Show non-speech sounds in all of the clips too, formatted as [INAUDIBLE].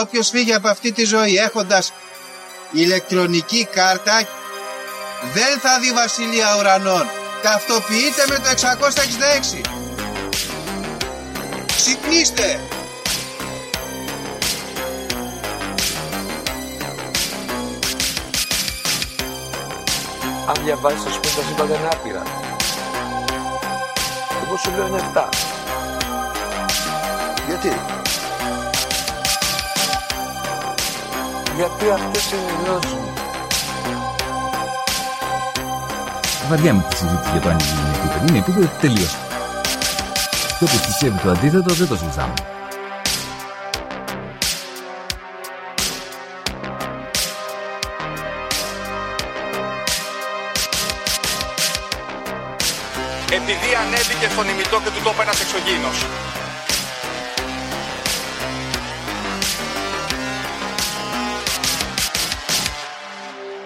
Όποιος φύγει από αυτή τη ζωή έχοντας ηλεκτρονική κάρτα δεν θα δει βασιλεία ουρανών. Ταυτοποιείτε με το 666. Ξυπνήστε! Αν διαβάζεις το πούμε τα σύμπαντα είναι άπειρα. Εγώ σου λέω είναι 7. Γιατί; Γιατί αυτές είναι οι γνώσεις μου. Βαριά με τη συζήτηση για το αν είναι επίπεδο. Είναι επίπεδο τελείωσε. Και όποιος πιστεύει το αντίθετο δεν το συζητάμε. επειδή ανέβηκε στον ημιτό και του τόπου ένας εξωγήινος.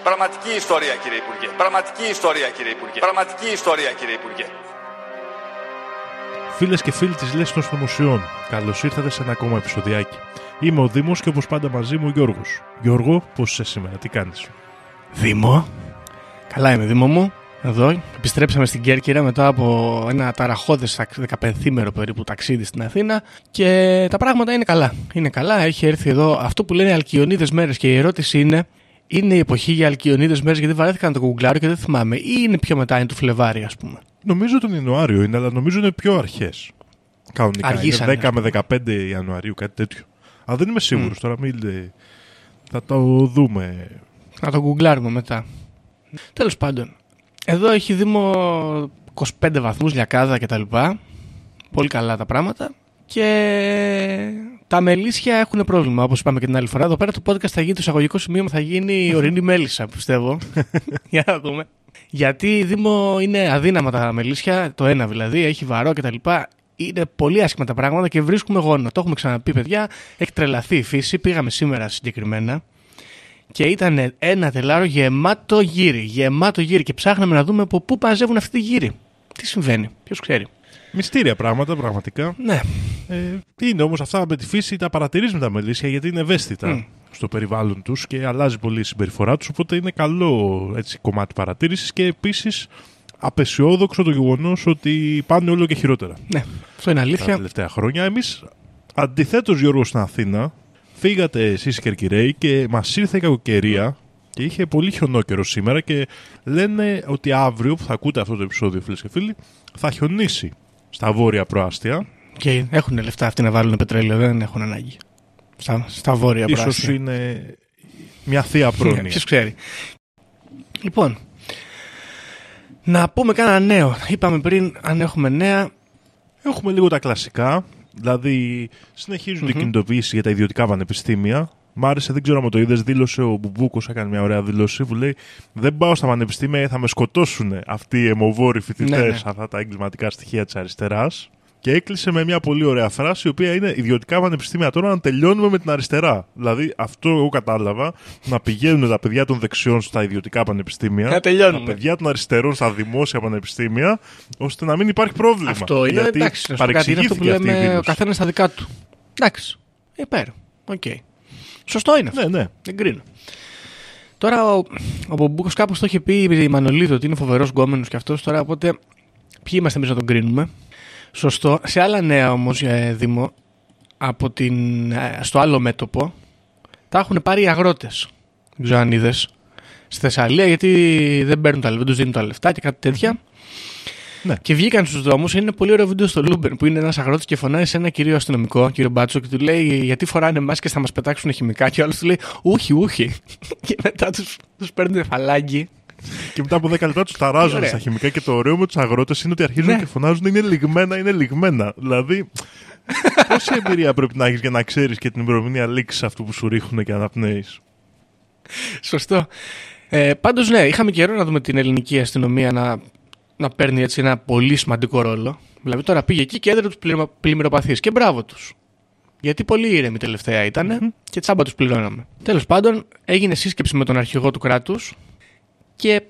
Πραγματική ιστορία κύριε Υπουργέ. Πραγματική ιστορία κύριε Υπουργέ. Πραγματική ιστορία κύριε Υπουργέ. Φίλες και φίλοι της Λέσχης των Συνωμοσιών, καλώς ήρθατε σε ένα ακόμα επεισοδιάκι. Είμαι ο Δήμος και όπως πάντα μαζί μου ο Γιώργος. Γιώργο, πώς είσαι σήμερα, τι κάνεις; Δήμο. Καλά είμαι, Δήμο μου. Εδώ επιστρέψαμε στην Κέρκυρα μετά από ένα ταραχώδες 15 περίπου ταξίδι στην Αθήνα και τα πράγματα είναι καλά. Είναι καλά, έχει έρθει εδώ αυτό που λένε Αλκιονίδε μέρες και η ερώτηση είναι, είναι η εποχή για Αλκιονίδες μέρες γιατί βαρέθηκα να το κουγκλάρω και δεν θυμάμαι, ή είναι πιο μετά, είναι του Φλεβάρι, ας πούμε. Νομίζω τον Ιανουάριο είναι, αλλά νομίζω είναι πιο αρχές. Κανονικά. Αργήσανε, είναι 10 με 15 Ιανουαρίου, κάτι τέτοιο. Αλλά δεν είμαι σίγουρος τώρα, μην. λέ- Θα το δούμε. Να το γκουγκλάρουμε μετά. Τέλος πάντων, εδώ έχει Δήμο 25 βαθμούς, λιακάδα κτλ. Πολύ καλά τα πράγματα. Και τα μελίσια έχουν πρόβλημα, όπως είπαμε και την άλλη φορά. Εδώ πέρα το podcast θα γίνει, το εισαγωγικό σημείο θα γίνει η ορεινή μέλισσα, πιστεύω. [LAUGHS] Για να δούμε. Γιατί Δήμο είναι αδύναμα τα μελίσια, το ένα δηλαδή, έχει βαρό κτλ. Είναι πολύ άσχημα τα πράγματα και βρίσκουμε γόνο. Το έχουμε ξαναπεί, παιδιά. Έχει τρελαθεί η φύση. Πήγαμε σήμερα συγκεκριμένα και ήταν ένα τελάρο γεμάτο γύρι. Γεμάτο γύρι. Και ψάχναμε να δούμε από πού μαζεύουν αυτοί οι γύρι. Τι συμβαίνει, ποιος ξέρει. Μυστήρια πράγματα, πραγματικά. Ναι, Ε, είναι όμως αυτά με τη φύση, τα παρατηρείς με τα μελίσια γιατί είναι ευαίσθητα Μμ. στο περιβάλλον τους και αλλάζει πολύ η συμπεριφορά τους. Οπότε είναι καλό έτσι, κομμάτι παρατήρησης και επίσης απεσιόδοξο το γεγονός ότι πάνε όλο και χειρότερα ναι. Αυτό είναι τα αλήθεια. τελευταία χρόνια. Εμείς, αντιθέτως, Γιώργος, στην Αθήνα, φύγατε εσείς Κερκυραίοι και μας ήρθε η κακοκαιρία και είχε πολύ χιονόκερο σήμερα και λένε ότι αύριο που θα ακούτε αυτό το επεισόδιο, φίλες και φίλοι, θα χιονίσει στα βόρεια προάστια. Και έχουν λεφτά αυτοί να βάλουν πετρέλαιο, δεν έχουν ανάγκη. Στα, στα βόρεια Ίσως πράσινα. είναι μια θεία πρόνοια. Ποιος ξέρει. Λοιπόν, να πούμε κάνα νέο. Είπαμε πριν, αν έχουμε νέα. Έχουμε λίγο τα κλασικά. Δηλαδή, συνεχίζουν οι κινητοποιήσεις για τα ιδιωτικά πανεπιστήμια. Μ' άρεσε, δεν ξέρω αν το είδες, δήλωσε ο Μπουμπούκος, έκανε μια ωραία δήλωση που λέει: Δεν πάω στα πανεπιστήμια, θα με σκοτώσουν αυτοί οι αιμοβόροι φοιτητές, Ναι, ναι. αυτά τα εγκληματικά στοιχεία της αριστεράς. Και έκλεισε με μια πολύ ωραία φράση, η οποία είναι ιδιωτικά πανεπιστήμια τώρα να τελειώνουμε με την αριστερά. Δηλαδή, αυτό εγώ κατάλαβα, να πηγαίνουν τα παιδιά των δεξιών στα ιδιωτικά πανεπιστήμια, Να τελειώνουμε. τα παιδιά των αριστερών στα δημόσια πανεπιστήμια, ώστε να μην υπάρχει πρόβλημα. Αυτό είναι Γιατί εντάξει. Να σου πω κάτι, είναι αυτό που παρεξηγήθηκε αυτή η λέμε ο δήλωση. καθένας στα δικά του. Εντάξει. Υπέρ. Οκ. Σωστό είναι αυτό. Ναι, ναι. Δεν κρίνω. Τώρα ο, ο Μπουμπούκο κάπως το είχε πει η Μανωλίδου ότι είναι φοβερός γκόμενος κι αυτός. Τώρα οπότε ποιοι είμαστε εμείς να τον κρίνουμε. Σωστό. Σε άλλα νέα όμως, Δήμο, από την, ε, στο άλλο μέτωπο, τα έχουν πάρει οι αγρότες. Δεν ξέρω αν είδε. Στη Θεσσαλία, γιατί δεν παίρνουν τα λεφτά, δεν τους δίνουν τα λεφτά και κάτι τέτοια. Ναι. Και βγήκαν στους δρόμους. Είναι ένα πολύ ωραίο βίντεο στο Luben που είναι ένας αγρότης και φωνάζει σε ένα κύριο αστυνομικό, κύριο Μπάτσο, και του λέει Γιατί φοράνε μάσκες θα μας πετάξουν χημικά. Και ο άλλος του λέει Ούχι, ούχι. [LAUGHS] και μετά τους τους παίρνουν φαλάγγι. Και μετά από 10 λεπτά τους ταράζουν ωραία. στα χημικά και το ωραίο με τους αγρότες είναι ότι αρχίζουν Ναι. και φωνάζουν είναι ληγμένα, είναι ληγμένα. Δηλαδή, [LAUGHS] πόση εμπειρία πρέπει να έχεις για να ξέρεις και την ημερομηνία λήξης αυτού που σου ρίχνουν και αναπνέεις; Σωστό. Ε, Πάντως, ναι, είχαμε καιρό να δούμε την ελληνική αστυνομία να, να παίρνει έτσι ένα πολύ σημαντικό ρόλο. Δηλαδή, τώρα πήγε εκεί και έδρε τους πλημμυροπαθείς. Και μπράβο τους. Γιατί πολύ ήρεμοι τελευταία ήταν και τσάμπα τους πληρώναμε. Τέλος πάντων, έγινε σύσκεψη με τον αρχηγό του κράτους και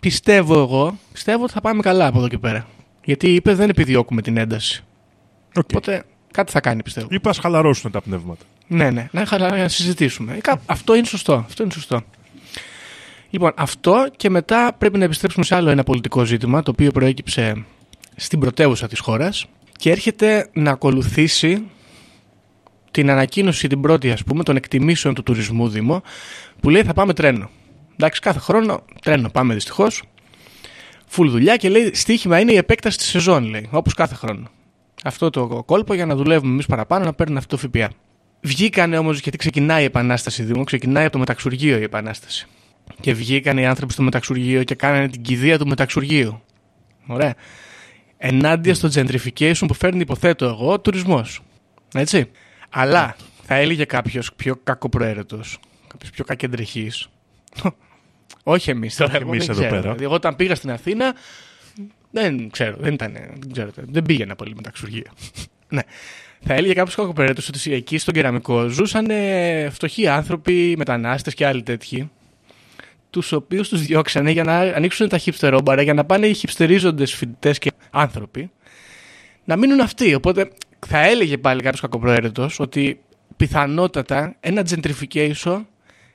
πιστεύω εγώ, πιστεύω ότι θα πάμε καλά από εδώ και πέρα. Γιατί είπε δεν επιδιώκουμε την ένταση. Okay. Οπότε κάτι θα κάνει, πιστεύω. Είπα, ας χαλαρώσουν τα πνεύματα. Ναι, ναι, να, χαλαρά να συζητήσουμε. Ε, κά- Αυτό είναι σωστό. Αυτό είναι σωστό. Λοιπόν, αυτό και μετά πρέπει να επιστρέψουμε σε άλλο ένα πολιτικό ζήτημα το οποίο προέκυψε στην πρωτεύουσα της χώρας και έρχεται να ακολουθήσει την ανακοίνωση την πρώτη ας πούμε των εκτιμήσεων του τουρισμού Δήμο που λέει θα πάμε τρένο. Εντάξει, κάθε χρόνο τρένο πάμε δυστυχώς. Φουλ δουλειά και λέει στοίχημα είναι η επέκταση της σεζόν λέει, όπως κάθε χρόνο. Αυτό το κόλπο για να δουλεύουμε εμείς παραπάνω να παίρνουν αυτό το ΦΠΑ. Βγήκανε όμως γιατί ξεκινάει η επανάσταση Δήμο, ξεκινάει από το μεταξουργείο η επανάσταση. Και βγήκαν οι άνθρωποι στο μεταξουργείο και κάνανε την κηδεία του μεταξουργείου. Ωραία. Ενάντια στο gentrification που φέρνει, υποθέτω εγώ, τουρισμός. Έτσι. Αλλά θα έλεγε κάποιος πιο κακοπροαίρετος, κάποιος πιο κακεντρεχής. [LAUGHS] Όχι εμείς τώρα. Όχι εγώ εμείς δεν εδώ ξέρω. πέρα. Δηλαδή, εγώ όταν πήγα στην Αθήνα. Δεν ξέρω, δεν ήταν. Δεν, ξέρω, δεν πήγαινα πολύ μεταξουργεία. [LAUGHS] ναι. Θα έλεγε κάποιος κακοπροαίρετος ότι εκεί στον κεραμικό ζούσαν ε, φτωχοί άνθρωποι, μετανάστες και άλλοι τέτοιοι τους οποίους τους διώξανε για να ανοίξουν τα χυψτερόμπαρα, για να πάνε οι χυψτερίζοντε φοιτητές και άνθρωποι να μείνουν αυτοί. Οπότε θα έλεγε πάλι κάποιος κακοπροαίρετος ότι πιθανότατα ένα gentrification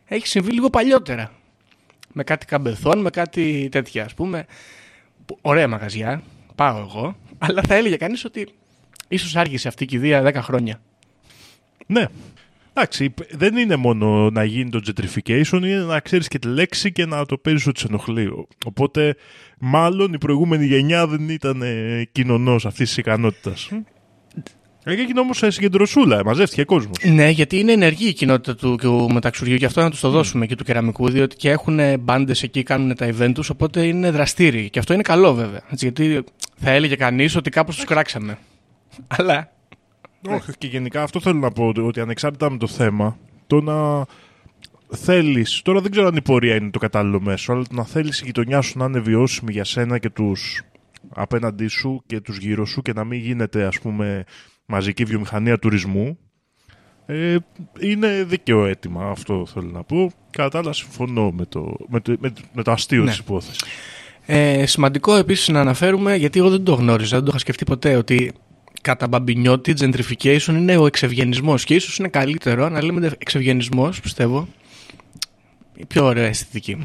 έχει συμβεί λίγο παλιότερα. Με κάτι καμπεθών, με κάτι τέτοια ας πούμε. που- Ωραία μαγαζιά, πάω εγώ, αλλά θα έλεγε κανείς ότι ίσως άργησε αυτή η κηδεία 10 χρόνια. Ναι. Εντάξει, δεν είναι μόνο να γίνει το gentrification, είναι να ξέρεις και τη λέξη και να το παίζεις ότι σε ενοχλεί. Οπότε, μάλλον η προηγούμενη γενιά δεν ήταν ε, κοινωνός αυτής της ικανότητας. Ε, Και έγινε όμως σε συγκεντρωσούλα, μαζεύτηκε κόσμος. Ναι, γιατί είναι ενεργή η κοινότητα του, του μεταξουργείου, γι' αυτό να τους το δώσουμε και του κεραμικού, διότι και έχουν μπάντες εκεί, κάνουν τα event τους, οπότε είναι δραστήριοι. Και αυτό είναι καλό βέβαια. Έτσι, γιατί θα έλεγε κανείς ότι κάπως τους κράξαμε. Αλλά. Όχι, και γενικά αυτό θέλω να πω, ότι ανεξάρτητα με το θέμα, το να θέλεις, τώρα δεν ξέρω αν η πορεία είναι το κατάλληλο μέσο, αλλά το να θέλεις η γειτονιά σου να είναι βιώσιμη για σένα και τους απέναντί σου και τους γύρω σου και να μην γίνεται ας πούμε μαζική βιομηχανία τουρισμού, ε, είναι δίκαιο αίτημα αυτό θέλω να πω. Κατά τα άλλα συμφωνώ με το, με το, με, το- με το αστείο Ναι. της υπόθεσης. Ε, σημαντικό επίσης να αναφέρουμε, γιατί εγώ δεν το γνώριζα, δεν το είχα σκεφτεί ποτέ, ότι κατά μπαμπινιώτη gentrification είναι ο εξευγενισμός. Και ίσως είναι καλύτερο να λέμε εξευγενισμός, πιστεύω. Η πιο ωραία αισθητική.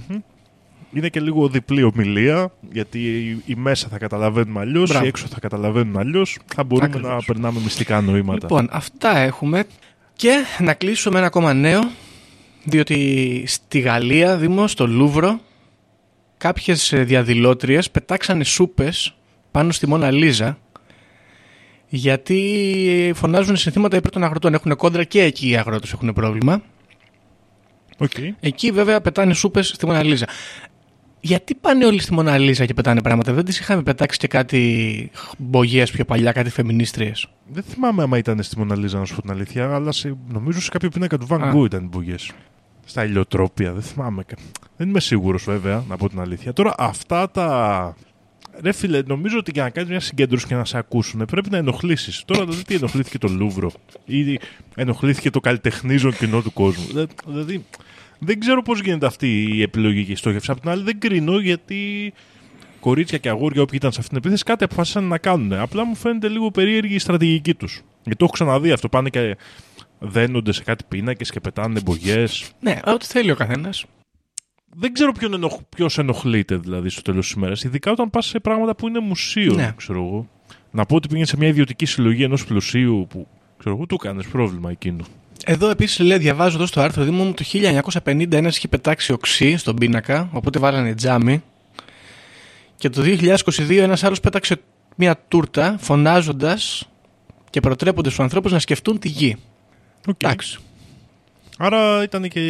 Είναι και λίγο διπλή ομιλία, γιατί οι- οι μέσα θα καταλαβαίνουν αλλιώς, Μπράβο. οι έξω θα καταλαβαίνουν αλλιώς. Θα μπορούμε Ακριβώς. να περνάμε μυστικά νοήματα. Λοιπόν, αυτά έχουμε. Και να κλείσω με ένα ακόμα νέο, διότι στη Γαλλία, Δήμο, στο Λούβρο, κάποιες ε, διαδηλώτριες πετάξανε σούπες πάνω στη Μόνα Λίζα, γιατί φωνάζουν συνθήματα υπέρ των αγροτών. Έχουν κόντρα και εκεί οι αγρότες έχουν πρόβλημα. Οκ. Εκεί βέβαια πετάνε σούπες στη Μόνα Λίζα. Γιατί πάνε όλοι στη Μόνα Λίζα και πετάνε πράγματα; Δεν τις είχαμε πετάξει και κάτι μπογιές πιο παλιά, κάτι φεμινίστριες. Δεν θυμάμαι άμα ήταν στη Μοναλίζα, να σου πω την αλήθεια, αλλά σε, νομίζω σε κάποιο πίνακα του Van Α. Gogh ήταν οι μπογιές. Στα ηλιοτρόπια, δεν θυμάμαι. κα- Δεν είμαι σίγουρος βέβαια, να πω την αλήθεια. Τώρα αυτά τα. Ρε φίλε, νομίζω ότι για να κάνεις μια συγκέντρωση και να σε ακούσουν πρέπει να ενοχλήσεις. Τώρα δηλαδή τι ενοχλήθηκε το Λούβρο ή ενοχλήθηκε το καλλιτεχνίζον κοινό του κόσμου. Δε- Δηλαδή δεν ξέρω πώς γίνεται αυτή η επιλογή και η στόχευση. Απ' την άλλη δεν κρίνω γιατί κορίτσια και αγόρια, όποιοι ήταν σε αυτήν την επίθεση, κάτι αποφάσισαν να κάνουν. Απλά μου φαίνεται λίγο περίεργη η στρατηγική τους. Γιατί το έχω ξαναδεί αυτό. Πάνε και δένονται σε κάτι πίνακες και πετάνε εμπογιέ. Ναι, ό,τι θέλει ο καθένας. Δεν ξέρω ποιον ενοχ... ποιος ενοχλείται δηλαδή στο τέλος της ημέρας. Ειδικά όταν πας σε πράγματα που είναι μουσείο, Ναι. ξέρω εγώ. Να πω ότι πήγαινε σε μια ιδιωτική συλλογή ενός πλουσίου που ξέρω εγώ, του έκανε πρόβλημα εκείνο. Εδώ επίσης λέει, διαβάζω εδώ στο άρθρο Δήμο μου το 1950 ένας είχε πετάξει οξύ στον πίνακα, οπότε βάλανε τζάμι. Και το 2022 ένας άλλος πέταξε μια τούρτα φωνάζοντας και προτρέπονται στου ανθρώπους να σκεφτούν τη γη. Okay. Εντάξει. Άρα ήταν και.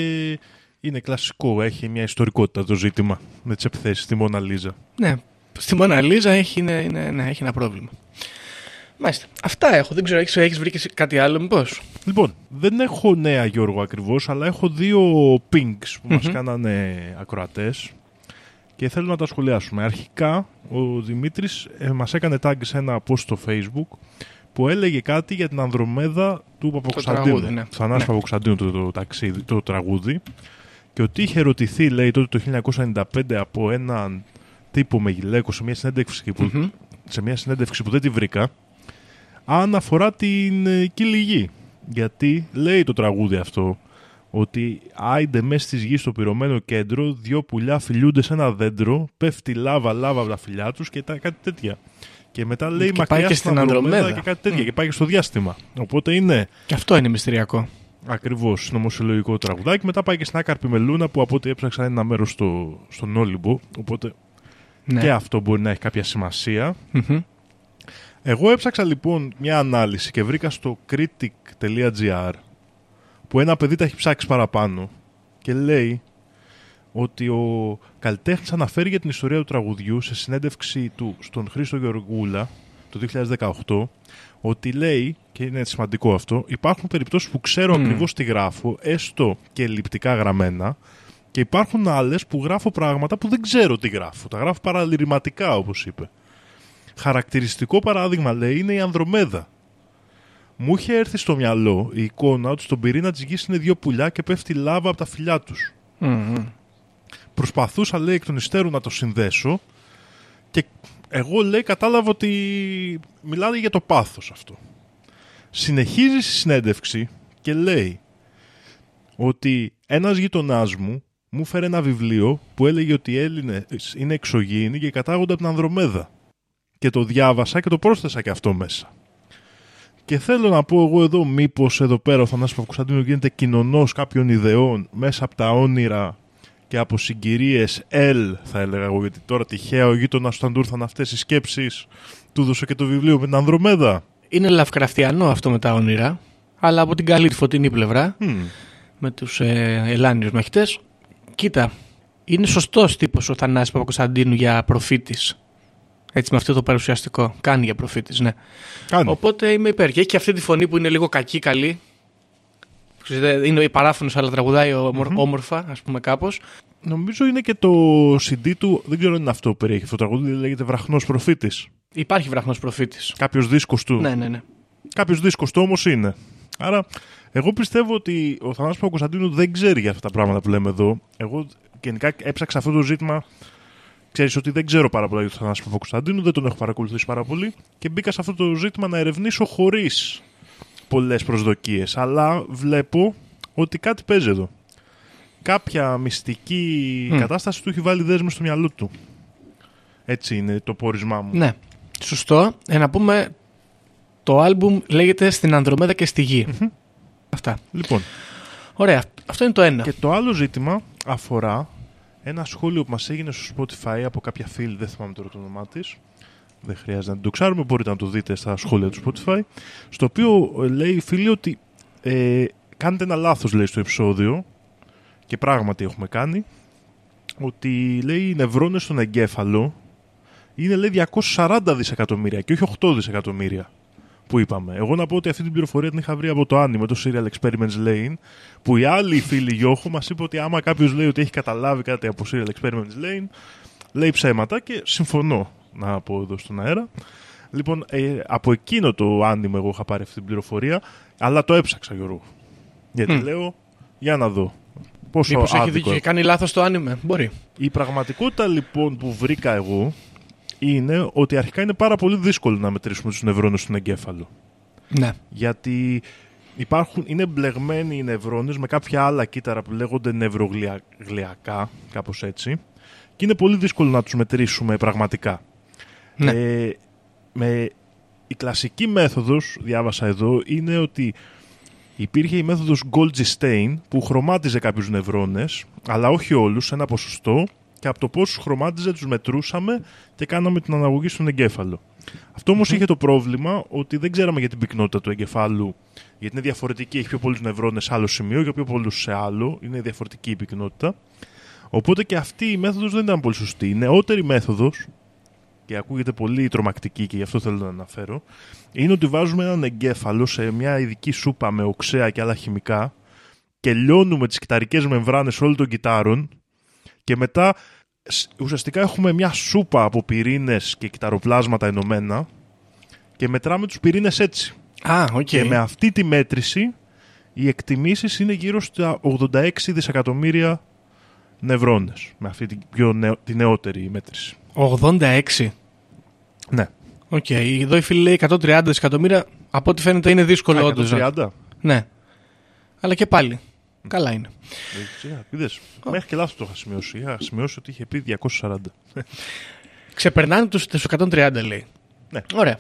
Είναι κλασικό, έχει μια ιστορικότητα το ζήτημα με τις επιθέσεις στη Μόνα Λίζα. Ναι, στη Μόνα Λίζα έχει, είναι, είναι, ναι, έχει ένα πρόβλημα. Μάλιστα. Αυτά έχω. Δεν ξέρω, έχεις, έχεις βρει και εσύ κάτι άλλο, μήπως; Λοιπόν, δεν έχω νέα Γιώργο ακριβώς, αλλά έχω δύο pings που μας κάνανε ακροατές και θέλω να τα σχολιάσουμε. Αρχικά, ο Δημήτρης ε, μας έκανε tag σε ένα post στο facebook που έλεγε κάτι για την Ανδρομέδα του Παπακοσταντίνου. τραγούδι, ναι. Του Θανάση Ναι. Παπακοσταντίνου το, το, ταξίδι, το τραγούδι και ότι είχε ερωτηθεί, λέει, τότε το 1995 από έναν τύπο με γυλαίκο σε μια συνέντευξη που, Μμμ. σε μια συνέντευξη που δεν τη βρήκα αν αφορά την ε, κύλη γη. Γιατί λέει το τραγούδι αυτό ότι άιντε μέσα στη γης στο πυρωμένο κέντρο, δυο πουλιά φιλιούνται σε ένα δέντρο, πέφτει λάβα λάβα από τα φιλιά τους και τα, κάτι τέτοια. Και μετά λέει Και πάει μακριά και στην στην Ανδρομέδα Ανδρομέδα. και κάτι τέτοια. Και πάει και στο διάστημα. Οπότε είναι Και αυτό είναι μυστηριακό. Ακριβώς νομοσυλλογικό τραγουδάκι. Μετά πάει και στην Άκαρπη Μελούνα που από ό,τι έψαξα είναι ένα μέρος στο, στον Όλυμπο. Οπότε Ναι. και αυτό μπορεί να έχει κάποια σημασία. Μμμ. Εγώ έψαξα λοιπόν μια ανάλυση και βρήκα στο critic.gr που ένα παιδί τα έχει ψάξει παραπάνω και λέει ότι ο καλλιτέχνης αναφέρει για την ιστορία του τραγουδιού σε συνέντευξη του στον Χρήστο Γεωργούλα το 2018 ότι λέει, και είναι σημαντικό αυτό, υπάρχουν περιπτώσεις που ξέρω ακριβώς τι γράφω, έστω και ελλειπτικά γραμμένα, και υπάρχουν άλλες που γράφω πράγματα που δεν ξέρω τι γράφω. Τα γράφω παραλυρηματικά, όπως είπε. Χαρακτηριστικό παράδειγμα, λέει, είναι η Ανδρομέδα. Μου είχε έρθει στο μυαλό η εικόνα ότι στον πυρήνα της γης είναι δύο πουλιά και πέφτει λάβα από τα φυλιά τους. Μμμ. Προσπαθούσα, λέει, εκ των υστέρων να το συνδέσω και εγώ, λέει, κατάλαβα ότι μιλάει για το πάθος αυτό. Συνεχίζει στη συνέντευξη και λέει ότι ένας γειτονάς μου μου φέρε ένα βιβλίο που έλεγε ότι οι Έλληνες είναι εξωγήινοι και κατάγονται από την Ανδρομέδα. Και το διάβασα και το πρόσθεσα και αυτό μέσα. Και θέλω να πω εγώ εδώ μήπως εδώ πέρα ο Θανάσης Παπακοσταντίνου γίνεται κοινωνός κάποιων ιδεών μέσα από τα όνειρα και από συγκυρίες L θα έλεγα εγώ γιατί τώρα τυχαία ο γείτονας όταν του ήρθαν αυτές οι σκέψεις του δώσε και το βιβλίο με την Ανδρομέδα. Είναι λαυκραφτιανό αυτό με τα όνειρα, αλλά από την καλή τη φωτεινή πλευρά, Μμ. με τους ε, ελάνιους μαχητές. Κοίτα, είναι σωστός τύπος ο Θανάσης Παπακοσταντίνου για προφήτης. Έτσι με αυτό το παρουσιαστικό. Κάνει για προφήτης, ναι. Κάνει. Οπότε είμαι υπέρ. Και έχει και αυτή τη φωνή που είναι λίγο κακή, καλή. Ξέρετε, Είναι παράφωνος αλλά τραγουδάει όμορ- όμορφα, ας πούμε κάπως. Νομίζω είναι και το CD του, δεν ξέρω αν είναι αυτό που περιέχει αυτό το τραγούδι, λέγεται Βραχνός Προφήτης. Υπάρχει βραχνός προφήτης. Κάποιος δίσκος του. Ναι, ναι, ναι. Κάποιος δίσκος του όμως είναι. Άρα, εγώ πιστεύω ότι ο Θανάσης Παπακοσταντίνου δεν ξέρει για αυτά τα πράγματα που λέμε εδώ. Εγώ γενικά έψαξα αυτό το ζήτημα. Ξέρεις ότι δεν ξέρω πάρα πολλά για τον Θανάση Παπακοσταντίνου, δεν τον έχω παρακολουθήσει πάρα πολύ και μπήκα σε αυτό το ζήτημα να ερευνήσω χωρίς πολλές προσδοκίες. Αλλά βλέπω ότι κάτι παίζει εδώ. Κάποια μυστική Μμ. κατάσταση του έχει βάλει δέσμη στο μυαλό του. Έτσι είναι το πόρισμά μου. Ναι, σωστό. Ε, να πούμε, το άλμπουμ λέγεται «Στην Ανδρομέδα και στη γη». Αυτά. Λοιπόν, Ωραία. Αυτό είναι το ένα. Και το άλλο ζήτημα αφορά ένα σχόλιο που μας έγινε στο Spotify από κάποια φίλη, δεν θυμάμαι τώρα το όνομά της. Δεν χρειάζεται να το ξέρουμε, μπορείτε να το δείτε στα σχόλια του Spotify. Στο οποίο ε, λέει η φίλη ότι ε, κάνετε ένα λάθος λέει στο επεισόδιο και πράγματι έχουμε κάνει ότι λέει οι νευρώνες στον εγκέφαλο είναι λέει 240 δισεκατομμύρια και όχι 8 δισεκατομμύρια που είπαμε. Εγώ να πω ότι αυτή την πληροφορία την είχα βρει από το Anime, το Serial Experiments Lane, που η άλλη φίλη Γιώχου μας είπε ότι άμα κάποιος λέει ότι έχει καταλάβει κάτι από Serial Experiments Lane, λέει ψέματα και συμφωνώ να πω εδώ στον αέρα. Λοιπόν, ε, από εκείνο το Anime εγώ είχα πάρει αυτή την πληροφορία, αλλά το έψαξα Γιώργο. Γιατί Μμ. λέω, για να δω. Πόσο Μήπως έχει άδικο δίκιο και κάνει λάθος το άνιμε. Μπορεί. η πραγματικότητα λοιπόν που βρήκα εγώ είναι ότι αρχικά είναι πάρα πολύ δύσκολο να μετρήσουμε τους νευρώνες στον εγκέφαλο. Ναι. Γιατί υπάρχουν, είναι μπλεγμένοι οι νευρώνες με κάποια άλλα κύτταρα που λέγονται νευρογλιακά, κάπως έτσι, και είναι πολύ δύσκολο να τους μετρήσουμε πραγματικά. Ναι. Ε, με, η κλασική μέθοδος, διάβασα εδώ, είναι ότι υπήρχε η μέθοδος Golgi-Stain που χρωμάτιζε κάποιους νευρώνες, αλλά όχι όλους, σε ένα ποσοστό, και από το πόσους χρωμάτιζε τους μετρούσαμε και κάναμε την αναγωγή στον εγκέφαλο. Αυτό όμως είχε το πρόβλημα ότι δεν ξέραμε για την πυκνότητα του εγκεφάλου, γιατί είναι διαφορετική, έχει πιο πολλούς νευρώνες σε άλλο σημείο και πιο πολλούς σε άλλο, είναι διαφορετική η πυκνότητα. Οπότε και αυτή η μέθοδος δεν ήταν πολύ σωστή. Η νεότερη μέθοδος, και ακούγεται πολύ τρομακτική και γι' αυτό θέλω να αναφέρω, είναι ότι βάζουμε έναν εγκέφαλο σε μια ειδική σούπα με οξέα και άλλα χημικά και λιώνουμε τις κυτταρικές μεμβράνες όλων των κυττάρων και μετά σ- ουσιαστικά έχουμε μια σούπα από πυρήνες και κυτταροπλάσματα ενωμένα και μετράμε τους πυρήνες έτσι. Α, οκ. Και με αυτή τη μέτρηση οι εκτιμήσεις είναι γύρω στα 86 δισεκατομμύρια νευρώνες. Με αυτή την πιο νεο- τη νεότερη μέτρηση. 86. Ναι. Οκ. Εδώ η φίλη λέει 130 δισεκατομμύρια. Από ό,τι φαίνεται είναι δύσκολο Α, όντως. 130. Ναι. Αλλά και πάλι. Καλά είναι. Είδες. Μέχρι και λάθος το είχα σημειώσει. Είχα σημειώσει ότι είχε πει 240. Ξεπερνάνε τους 130, λέει. Ναι. Ωραία.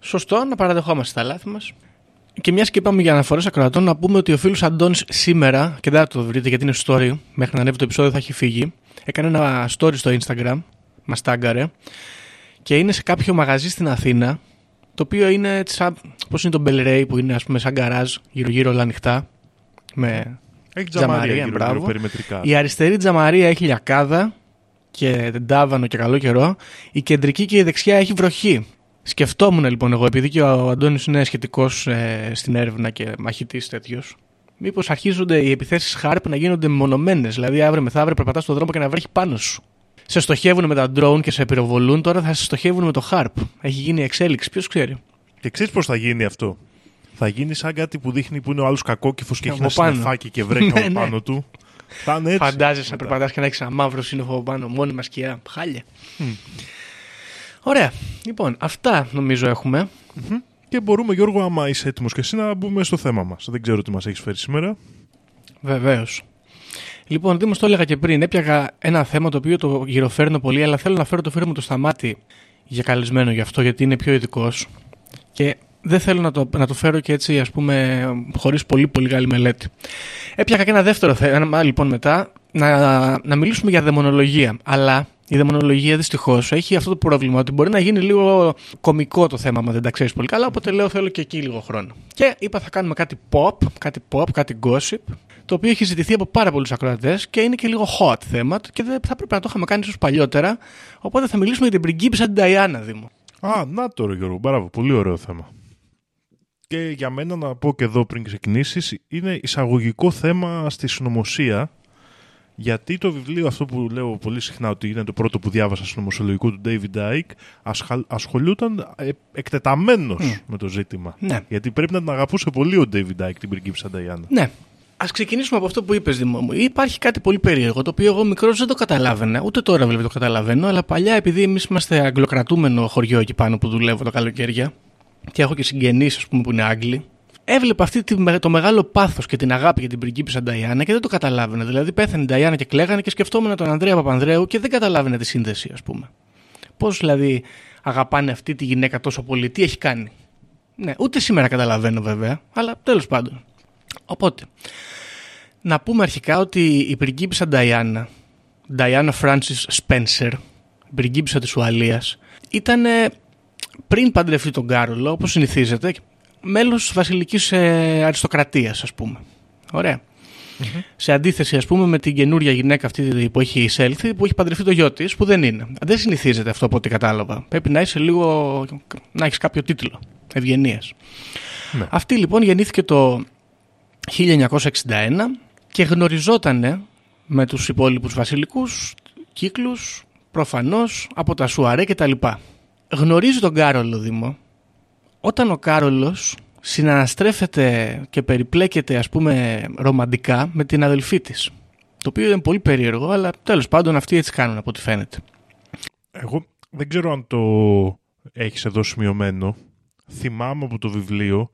Σωστό να παραδεχόμαστε τα λάθη μας. Και μιας και είπαμε για αναφορές ακροατών, να πούμε ότι ο φίλος Αντώνης σήμερα, και δεν θα το βρείτε γιατί είναι story, μέχρι να ανέβει το επεισόδιο θα έχει φύγει, έκανε ένα story στο Instagram, μας τάγκαρε, και είναι σε κάποιο μαγαζί στην Αθήνα, το οποίο είναι έτσι σαν. Πώς είναι το Bel Ray που είναι, ας πούμε, σαν γκαράζ, γύρω-γύρω όλα ανοιχτά. Με Έχει Τζαμαρία, τζαμαρία γύρω, μπράβο. γύρω περιμετρικά. η αριστερή τζαμαρία έχει λιακάδα και τεντάβανο και καλό καιρό. Η κεντρική και η δεξιά έχει βροχή. Σκεφτόμουν λοιπόν εγώ, επειδή και ο Αντώνης είναι σχετικός στην έρευνα και μαχητής τέτοιος, μήπως αρχίζονται οι επιθέσεις χάρπ να γίνονται μονομένες. Δηλαδή, αύριο μεθαύριο περπατάς στον δρόμο και να βρέχει πάνω σου. Σε στοχεύουν με τα drone και σε πυροβολούν, τώρα θα σε στοχεύουν με το χάρπ. Έχει γίνει εξέλιξη, ποιος ξέρει. Και ξέρεις πώς θα γίνει αυτό; Θα γίνει σαν κάτι που δείχνει που είναι ο άλλος κακόκυφο και Από έχει ένα πάνω. συννεφάκι και βρέχει Ναι, από ναι. πάνω του. Θα είναι έτσι. Φαντάζεσαι να μετά. περπατάς και να έχεις ένα μαύρο σύννεφο από πάνω, μόνιμα σκιά. Χάλια. Ωραία. Λοιπόν, αυτά νομίζω έχουμε. Και μπορούμε, Γιώργο, άμα είσαι έτοιμος και εσύ, να μπούμε στο θέμα μας. Δεν ξέρω τι μας έχεις φέρει σήμερα. Βεβαίως. Λοιπόν, Δήμος, το έλεγα και πριν. Έπιαγα ένα θέμα το οποίο το γυροφέρνω πολύ, αλλά θέλω να φέρω το φίλο μου το σταμάτη για καλεσμένο γι' αυτό, γιατί είναι πιο ειδικός. Και δεν θέλω να το, να το φέρω και έτσι, ας πούμε, χωρίς πολύ πολύ καλή μελέτη. Έπιαγα και ένα δεύτερο θέμα, λοιπόν, μετά, να, να μιλήσουμε για δαιμονολογία. Αλλά η δαιμονολογία δυστυχώς έχει αυτό το πρόβλημα ότι μπορεί να γίνει λίγο κομικό το θέμα, αν δεν τα ξέρεις πολύ καλά. Οπότε λέω θέλω και εκεί λίγο χρόνο. Και είπα θα κάνουμε κάτι pop, κάτι pop, κάτι gossip, το οποίο έχει ζητηθεί από πάρα πολλούς ακροατές και είναι και λίγο hot θέμα και δεν θα πρέπει να το είχαμε κάνει ίσως παλιότερα. Οπότε θα μιλήσουμε για την πριγκίπισσα την Νταϊάννα, Δήμο. Α, να το ρε Γιώργο, μπράβο, πολύ ωραίο θέμα. Και για μένα να πω και εδώ πριν ξεκινήσεις, είναι εισαγωγικό θέμα στη συνωμοσία, γιατί το βιβλίο αυτό που λέω πολύ συχνά ότι είναι το πρώτο που διάβασα συνωμοσιολογικό του David Icke, ασχα- ασχολούταν ε, εκτεταμένος με το ζήτημα. Ναι. Γιατί πρέπει να την αγαπούσε πολύ ο David Icke την πριγκίπισσα Νταϊάννα. Ναι. Α ξεκινήσουμε από αυτό που είπες, Δημό μου. Υπάρχει κάτι πολύ περίεργο, το οποίο εγώ μικρός δεν το καταλάβαινα. Ούτε τώρα βέβαια το καταλαβαίνω, αλλά παλιά, επειδή εμείς είμαστε αγγλοκρατούμενο χωριό εκεί πάνω που δουλεύω το καλοκαίρια και έχω και συγγενείς, ας πούμε, που είναι Άγγλοι, έβλεπα αυτή τη, με- το μεγάλο πάθος και την αγάπη για την πριγκίπισσα Νταϊάννα και δεν το καταλάβαινα. Δηλαδή, πέθανε η Νταϊάννα και κλαίγανε και σκεφτόμουν τον Ανδρέα Παπανδρέου και δεν καταλάβαινα τη σύνδεση, ας πούμε. Πώς δηλαδή αγαπάνε αυτή τη γυναίκα τόσο πολύ, τι έχει κάνει. Ναι, ούτε σήμερα καταλαβαίνω βέβαια, αλλά τέλος πάντων. Οπότε, να πούμε αρχικά ότι η πριγκίπισσα Νταϊάννα, Νταϊάννα Francis Spencer, η πριγκίπισσα της Ουαλίας, ήταν ε, πριν παντρευτεί τον Κάρολο, όπως συνηθίζεται, μέλος της βασιλικής ε, αριστοκρατίας, ας πούμε. Ωραία. Σε αντίθεση, ας πούμε, με την καινούρια γυναίκα αυτή που έχει εισέλθει, που έχει παντρευτεί το γιο της, που δεν είναι. Δεν συνηθίζεται αυτό από ό,τι κατάλαβα. Πρέπει να είσαι λίγο. να έχεις κάποιο τίτλο ευγενίας. Ναι. Αυτή λοιπόν γεννήθηκε το 1961 και γνωριζότανε με τους υπόλοιπους βασιλικούς κύκλους προφανώς από τα Σουαρέ και τα λοιπά. Γνωρίζει τον Κάρολο Δήμο όταν ο Κάρολος συναναστρέφεται και περιπλέκεται ας πούμε ρομαντικά με την αδελφή της. Το οποίο είναι πολύ περίεργο αλλά τέλος πάντων αυτοί έτσι κάνουν από ό,τι φαίνεται. Εγώ δεν ξέρω αν το έχεις εδώ σημειωμένο. Θυμάμαι από το βιβλίο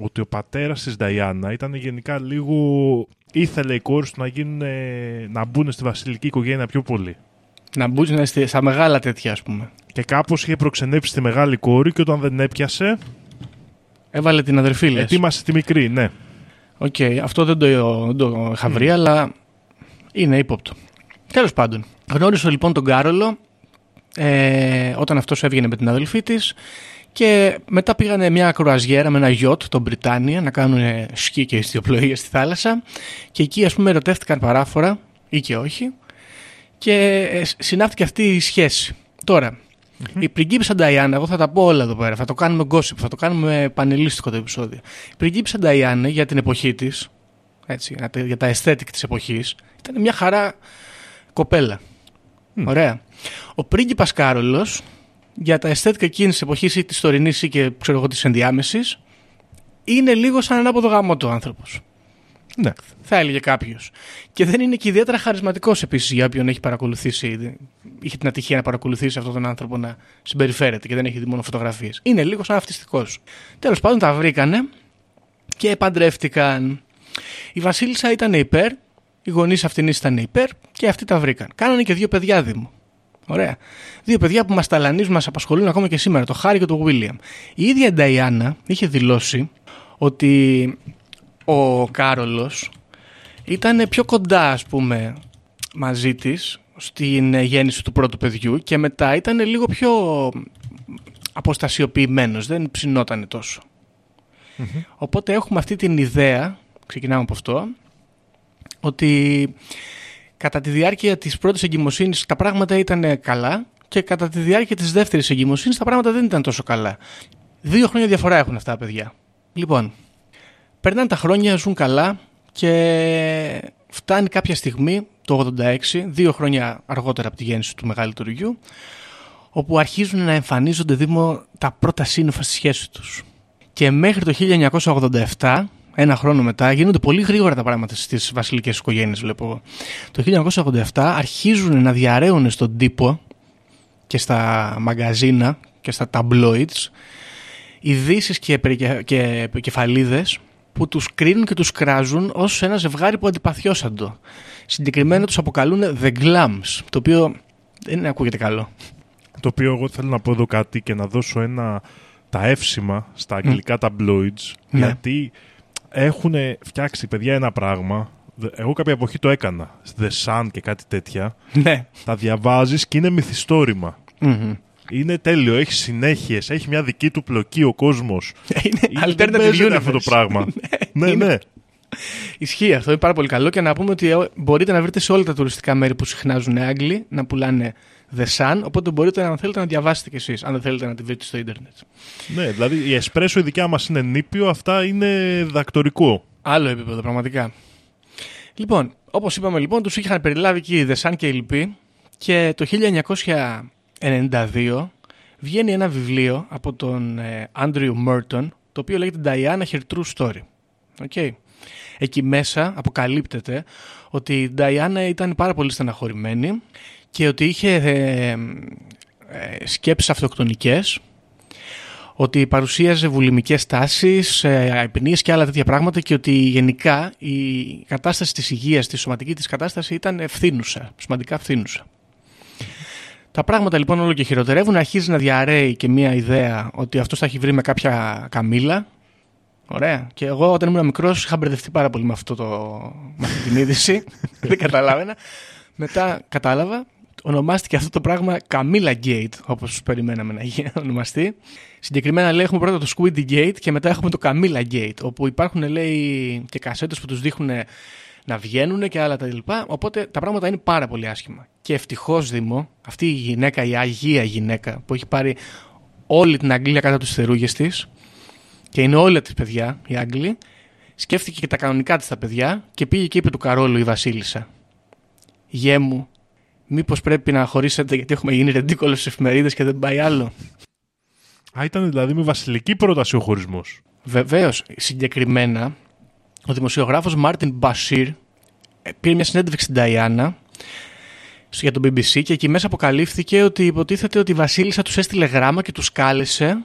ότι ο πατέρας της Νταϊάννα ήταν γενικά λίγο... Ήθελε οι κόρες του να, γίνουν, να μπουν στη βασιλική οικογένεια πιο πολύ. Να μπουν να, στα μεγάλα τέτοια ας πούμε. Και κάπως είχε προξενέψει τη μεγάλη κόρη και όταν δεν έπιασε, Έβαλε την αδερφή λες. ετοίμασε τη μικρή, ναι. Οκ, αυτό δεν το, δεν το είχα βρει, αλλά είναι ύποπτο. Τέλος πάντων, γνώρισε λοιπόν τον Κάρολο ε, όταν αυτός έβγαινε με την αδελφή της και μετά πήγανε μια κρουαζιέρα με ένα γιοτ, τον Βρετάνια, να κάνουν σκι και ιστιοπλοΐα στη θάλασσα και εκεί ας πούμε ερωτεύτηκαν παράφορα ή και όχι και ε, συνάφθηκε αυτή η σχέση. Τώρα, η πριγκίπισσα Νταϊάννα, εγώ θα τα πω όλα εδώ πέρα, θα το κάνουμε gossip, θα το κάνουμε πανελίστικο το επεισόδιο. Η πριγκίπισσα Νταϊάννα για την εποχή της, έτσι, για τα- για τα aesthetic της εποχής, ήταν μια χαρά κοπέλα. Ωραία. Ο πρίγκιπας Κάρολος για τα aesthetic εκείνης της εποχής ή της τωρινής ή και ξέρω εγώ της ενδιάμεσης, είναι λίγο σαν ανάποδο γαμότο άνθρωπος. ναι. Θα έλεγε κάποιος. Και δεν είναι και ιδιαίτερα χαρισματικός επίσης για όποιον έχει παρακολουθήσει, είχε την ατυχία να παρακολουθήσει αυτόν τον άνθρωπο να συμπεριφέρεται και δεν έχει δει μόνο φωτογραφίες. Είναι λίγο σαν αυτιστικός. Τέλος πάντων τα βρήκανε και παντρεύτηκαν. Η Βασίλισσα ήταν υπέρ, οι γονείς αυτήν ήταν υπέρ και αυτοί τα βρήκαν. Κάνανε και δύο παιδιά δήμου. Ωραία. Δύο παιδιά που μας ταλανίζουν, μας απασχολούν ακόμα και σήμερα, το Χάρη και το Βίλιαμ. Η ίδια η Νταϊάννα είχε δηλώσει ότι ο Κάρολος ήταν πιο κοντά, ας πούμε, μαζί της στην γέννηση του πρώτου παιδιού και μετά ήταν λίγο πιο αποστασιοποιημένος, δεν ψινότανε Οπότε έχουμε αυτή την ιδέα, ξεκινάμε από αυτό, ότι κατά τη διάρκεια της πρώτης εγκυμοσύνης τα πράγματα ήταν καλά και κατά τη διάρκεια της δεύτερης εγκυμοσύνης τα πράγματα δεν ήταν τόσο καλά. Δύο χρόνια διαφορά έχουν αυτά τα παιδιά. Λοιπόν, περνάνε τα χρόνια, ζουν καλά και φτάνει κάποια στιγμή, το 86, δύο χρόνια αργότερα από τη γέννηση του μεγαλύτερου γιου, όπου αρχίζουν να εμφανίζονται δήμο τα πρώτα σύννεφα στη σχέση τους. Και μέχρι το 1987, ένα χρόνο μετά, γίνονται πολύ γρήγορα τα πράγματα στις βασιλικές οικογένειες, βλέπω εγώ. Το 1987 αρχίζουν να διαραίουν στον τύπο και στα μαγκαζίνα και στα tabloids ειδήσεις και, και, και που τους κρίνουν και τους κράζουν ως ένα ζευγάρι που αντιπαθιώσαν το. Συγκεκριμένα τους αποκαλούν The Glams, το οποίο δεν ακούγεται καλό. Το οποίο εγώ θέλω να πω εδώ κάτι και να δώσω ένα τα εύσημα στα αγγλικά mm. tabloids, ναι. γιατί έχουν φτιάξει παιδιά ένα πράγμα εγώ κάποια εποχή το έκανα. The Sun και κάτι τέτοια. Ναι. Τα διαβάζεις και είναι Είναι τέλειο, έχει συνέχειες, έχει μια δική του πλοκή ο κόσμος. [LAUGHS] Είναι alternative universe. αυτό το πράγμα. [LAUGHS] ναι, ναι. Ισχύει αυτό, είναι πάρα πολύ καλό και να πούμε ότι ε, μπορείτε να βρείτε σε όλα τα τουριστικά μέρη που συχνάζουν Άγγλοι να πουλάνε The Sun, οπότε μπορείτε αν θέλετε να διαβάσετε κι εσείς, αν δεν θέλετε να τη βρείτε στο ίντερνετ. Ναι, δηλαδή η εσπρέσο η δικιά μας είναι νήπιο, αυτά είναι δακτορικό. Άλλο επίπεδο, πραγματικά. Λοιπόν, όπως είπαμε λοιπόν, τους είχαν περιλάβει και οι The Sun και οι λοιποί και το 1992 βγαίνει ένα βιβλίο από τον Άντριου Μέρτον, το οποίο λέγεται Diana Her True Story. Okay. Εκεί μέσα αποκαλύπτεται ότι η Diana ήταν πάρα πολύ στεναχωρημένη και ότι είχε ε, ε, σκέψεις αυτοκτονικές ότι παρουσίαζε βουλημικές τάσεις, ε, και άλλα τέτοια πράγματα και ότι γενικά η κατάσταση της υγείας, τη σωματική της κατάσταση ήταν ευθύνουσα, σημαντικά ευθύνουσα. Τα πράγματα λοιπόν όλο και χειροτερεύουν, αρχίζει να διαρρέει και μια ιδέα ότι αυτός θα έχει βρει με κάποια καμήλα. Ωραία. Και εγώ όταν ήμουν μικρός είχα μπερδευτεί πάρα πολύ με, αυτό το, με αυτή την είδηση. [LAUGHS] Δεν καταλάβαινα. Μετά κατάλαβα ονομάστηκε αυτό το πράγμα Camilla Gate, όπως περιμέναμε να είχε ονομαστεί. Συγκεκριμένα λέει έχουμε πρώτα το Squiddy Gate και μετά έχουμε το Camilla Gate, όπου υπάρχουν λέει και κασέτες που τους δείχνουν να βγαίνουν και άλλα τα λοιπά. Οπότε τα πράγματα είναι πάρα πολύ άσχημα. Και ευτυχώς Δήμο, αυτή η γυναίκα, η αγία γυναίκα που έχει πάρει όλη την Αγγλία κατά τους θερούγες της και είναι όλα της παιδιά, οι Άγγλοι, σκέφτηκε και τα κανονικά της τα παιδιά και πήγε και είπε του Καρόλου η Βασίλισσα. Γέ μου, Μήπως πρέπει να χωρίσετε γιατί έχουμε γίνει ρεντίκολε στι εφημερίδες και δεν πάει άλλο; Α, ήταν δηλαδή με βασιλική πρόταση ο χωρισμός. Βεβαίως. Συγκεκριμένα, ο δημοσιογράφος Μάρτιν Μπασίρ πήρε μια συνέντευξη στην Ταϊάννα για τον BBC και εκεί μέσα αποκαλύφθηκε ότι υποτίθεται ότι η Βασίλισσα τους έστειλε γράμμα και τους κάλεσε